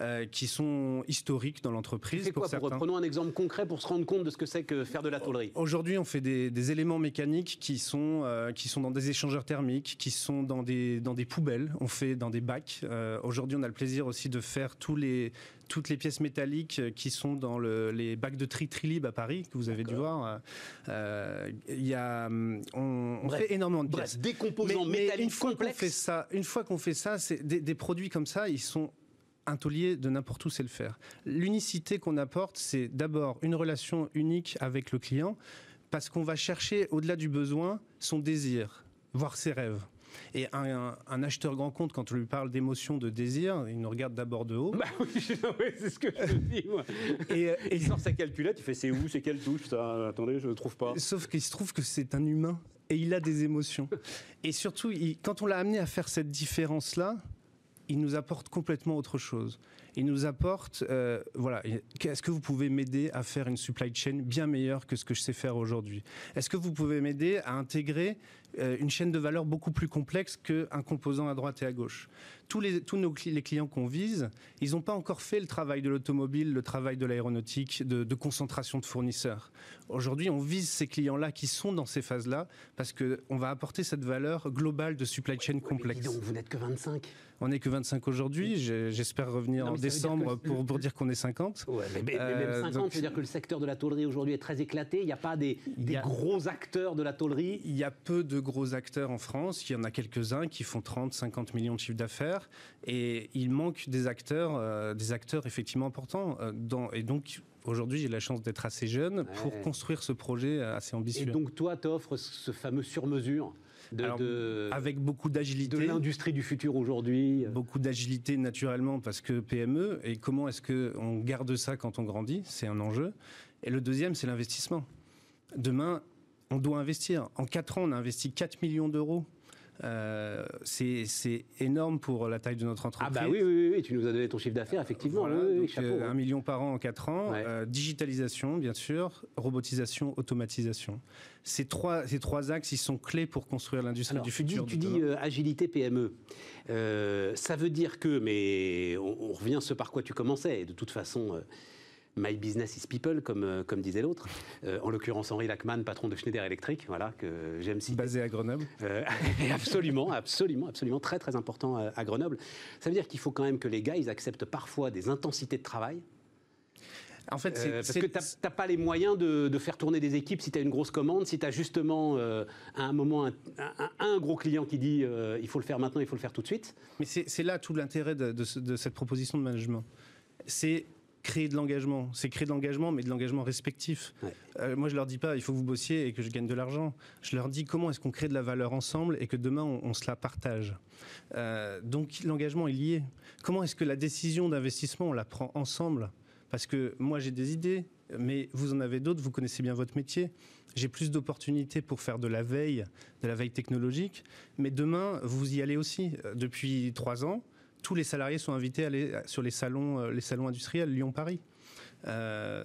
euh, qui sont historiques dans l'entreprise. fais quoi pour pour, certains. Prenons un exemple concret pour se rendre compte de ce que c'est que faire de la tôlerie. Aujourd'hui, on fait des, des éléments mécaniques qui sont, euh, qui sont dans des échangeurs thermiques, qui sont dans des, dans des poubelles, on fait dans des bacs. Aujourd'hui, on a le plaisir aussi de faire tous les, toutes les pièces métalliques euh, qui sont dans le- les bacs de tri Trilib à Paris, que vous avez dû voir. Euh, y a, hum, on, on Bref. fait énormément de pièces. Bref, des composants Mais- mais métalliques une fois qu'on complexes. fait ça, une fois qu'on fait ça, des produits comme ça, ils sont un taulier de n'importe où sait le faire. L'unicité qu'on apporte, c'est d'abord une relation unique avec le client, parce qu'on va chercher au-delà du besoin son désir, voire ses rêves. Et un, acheteur grand compte, quand on lui parle d'émotion, de désir, il nous regarde d'abord de haut. Bah oui, (laughs) c'est ce que je dis, moi. Et, et- Il sort sa calculette, il fait c'est où, c'est quelle touche, ça Attendez, je ne trouve pas. Sauf qu'il se trouve que c'est un humain et il a des émotions. Et surtout, il- quand on l'a amené à faire cette différence-là, il nous apporte complètement autre chose. Il nous apporte, euh, voilà, est-ce que vous pouvez m'aider à faire une supply chain bien meilleure que ce que je sais faire aujourd'hui? Est-ce que vous pouvez m'aider à intégrer euh, une chaîne de valeur beaucoup plus complexe qu'un composant à droite et à gauche? Tous les, tous nos, les clients qu'on vise, ils n'ont pas encore fait le travail de l'automobile, le travail de l'aéronautique, de, de concentration de fournisseurs. Aujourd'hui, on vise ces clients-là qui sont dans ces phases-là parce qu'on va apporter cette valeur globale de supply chain complexe. donc, vous n'êtes que 25. On n'est que 25 aujourd'hui, j'espère revenir Non, en décembre que- pour, pour dire qu'on est 50. Ouais, mais, mais- mais Euh, même 50, donc- ça veut dire que le secteur de la tôlerie aujourd'hui est très éclaté. Il n'y a pas des, a- gros acteurs de la tôlerie. Il y a peu de gros acteurs en France. Il y en a quelques-uns qui font 30, 50 millions de chiffre d'affaires. Et il manque des acteurs, euh, des acteurs effectivement importants. euh, dans, et donc, aujourd'hui, j'ai la chance d'être assez jeune pour construire ce projet euh, assez Et ambitieux. donc, toi, tu offres ce fameux sur-mesure de, Alors, de, avec beaucoup de d'agilité. l'industrie du futur aujourd'hui. Beaucoup d'agilité naturellement parce que PME et comment est-ce qu'on garde ça quand on grandit? C'est un enjeu. Et le deuxième, c'est l'investissement. Demain, on doit investir. En 4 ans, on a investi 4 millions d'euros. Euh, c'est énorme pour la taille de notre Ah entreprise. bah oui, oui, oui, tu nous as donné ton chiffre d'affaires, effectivement. Voilà, oui, oui, donc, chapeau, euh, hein. un million par an en 4 ans. Ouais. Euh, digitalisation, bien sûr. Robotisation, automatisation. Ces trois, ces trois axes, ils sont clés pour construire l'industrie du tu dis, futur. tu dis euh, agilité PME. Ça veut dire que, mais on, on revient à ce par quoi tu commençais, de toute façon, my business is people, comme, euh, comme disait l'autre. Euh, en l'occurrence, Henri Lachman, patron de Schneider Electric, voilà, que j'aime citer. basé à Grenoble. Euh, (laughs) absolument, absolument, absolument, très très important à, Grenoble. Ça veut dire qu'il faut quand même que les gars, ils acceptent parfois des intensités de travail, En fait, c'est euh, parce que tu n'as pas les moyens de, de faire tourner des équipes si tu as une grosse commande, si tu as justement euh, à un moment un, un- un gros client qui dit euh, il faut le faire maintenant, il faut le faire tout de suite. Mais c'est là tout l'intérêt de, de cette proposition de management. C'est créer de l'engagement. C'est créer de l'engagement, mais de l'engagement respectif. Ouais. Euh, moi, je leur dis pas, il faut que vous bossiez et que je gagne de l'argent. Je leur dis comment est-ce qu'on crée de la valeur ensemble et que demain, on, on se la partage. Euh, donc, l'engagement est lié. Comment est-ce que la décision d'investissement, on la prend ensemble? Parce que moi, j'ai des idées, mais vous en avez d'autres, vous connaissez bien votre métier. J'ai plus d'opportunités pour faire de la veille, de la veille technologique. Mais demain, vous y allez aussi. Euh, Depuis trois ans, tous les salariés sont invités à aller sur les salons, euh, les salons industriels Lyon-Paris. Euh,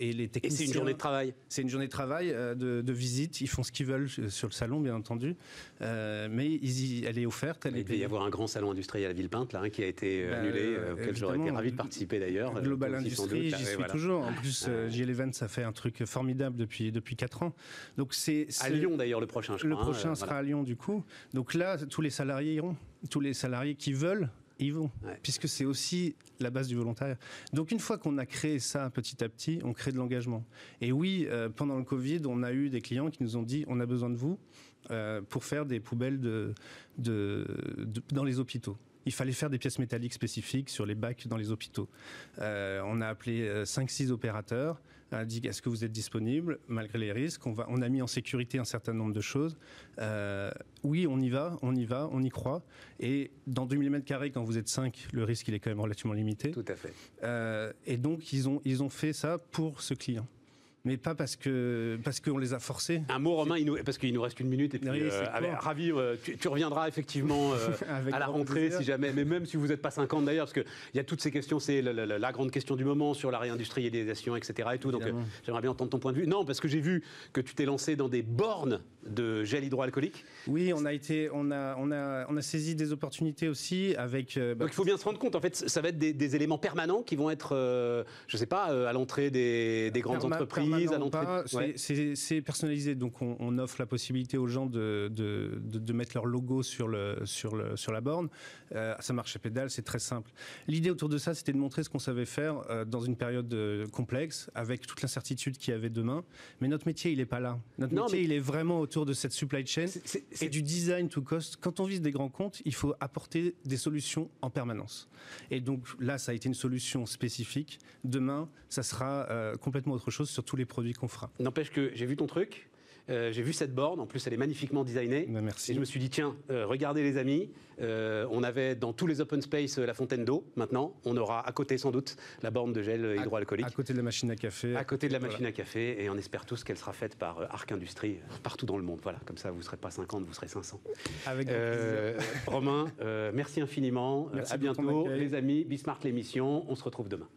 et les Et techniciens. c'est une journée de travail. C'est une journée de travail, euh, de, de visite. Ils font ce qu'ils veulent sur le salon, bien entendu. Euh, mais ils y- elle est offerte. Elle Il est devait y avoir un grand salon industriel à Villepinte là, hein, qui a été Bah, annulé, auquel j'aurais été ravi de participer d'ailleurs. Global Industrie, j'y Ah, suis voilà. toujours. En plus, Ouais. JL Event, ça fait un truc formidable depuis, depuis 4 ans. Donc c'est À Lyon d'ailleurs le prochain, je Le crois. hein, prochain sera voilà. à Lyon, du coup. Donc là, tous les salariés iront. Tous les salariés qui veulent, ils vont. Ouais. Puisque c'est aussi la base du volontariat. Donc une fois qu'on a créé ça petit à petit, on crée de l'engagement. Et oui, euh, pendant le Covid, on a eu des clients qui nous ont dit on a besoin de vous euh, pour faire des poubelles de, de- de- dans les hôpitaux. Il fallait faire des pièces métalliques spécifiques sur les bacs dans les hôpitaux. Euh, on a appelé 5-6 opérateurs, on a dit est-ce que vous êtes disponible? Malgré les risques on, va, on a mis en sécurité un certain nombre de choses. Euh, oui, on y va, on y va, on y croit. Et dans 2000 mètres carrés, quand vous êtes 5, le risque il est quand même relativement limité. Tout à fait. Euh, et donc ils ont, ils ont fait ça pour ce client. Mais pas parce que parce qu'on les a forcés. Un mot Romain, il nous- parce qu'il nous reste une minute et puis Oui, euh, avec- ravi, euh, tu, tu reviendras effectivement euh, (laughs) à la rentrée plaisir. si jamais, mais même si vous n'êtes pas 50 d'ailleurs, parce qu'il y a toutes ces questions, c'est la, la- la grande question du moment sur la réindustrialisation, etc. Et tout, donc euh, j'aimerais bien entendre ton point de vue. Non, parce que j'ai vu que tu t'es lancé dans des bornes de gel hydroalcoolique. Oui, on a été, on a, on a, on a saisi des opportunités aussi avec. bah, Donc il faut bien se rendre compte, en fait, ça va être des, des éléments permanents qui vont être, je sais pas, à l'entrée des, des grandes entreprises, à l'entrée. c'est- Ouais. Personnalisé, donc on, on offre la possibilité aux gens de, de, de- de mettre leur logo sur, le, sur, le, sur la borne. Euh, ça marche à pédale, c'est très simple. L'idée autour de ça, c'était de montrer ce qu'on savait faire euh, dans une période euh, complexe, avec toute l'incertitude qu'il y avait demain. Mais notre métier, il n'est pas là. Notre Non, métier, mais- il est vraiment autour de cette supply chain C'est- c'est- et du design to cost. Quand on vise des grands comptes, il faut apporter des solutions en permanence. Et donc là, ça a été une solution spécifique. Demain, ça sera complètement autre chose sur tous les produits qu'on fera. N'empêche que j'ai vu ton truc, euh, j'ai vu cette borne, en plus elle est magnifiquement designée. Ben, merci. Et je me suis dit, tiens, euh, regardez les amis, euh, on avait dans tous les open space la fontaine d'eau. Maintenant, on aura à côté sans doute la borne de gel hydroalcoolique. À côté de la machine à café. À côté de la Voilà. machine à café, et on espère tous qu'elle sera faite par Arc Industrie partout dans le monde. Voilà, comme ça vous ne serez pas 50, vous serez 500. Avec. Romain, merci infiniment. Merci à bientôt, les amis. Bismarck l'émission. On se retrouve demain.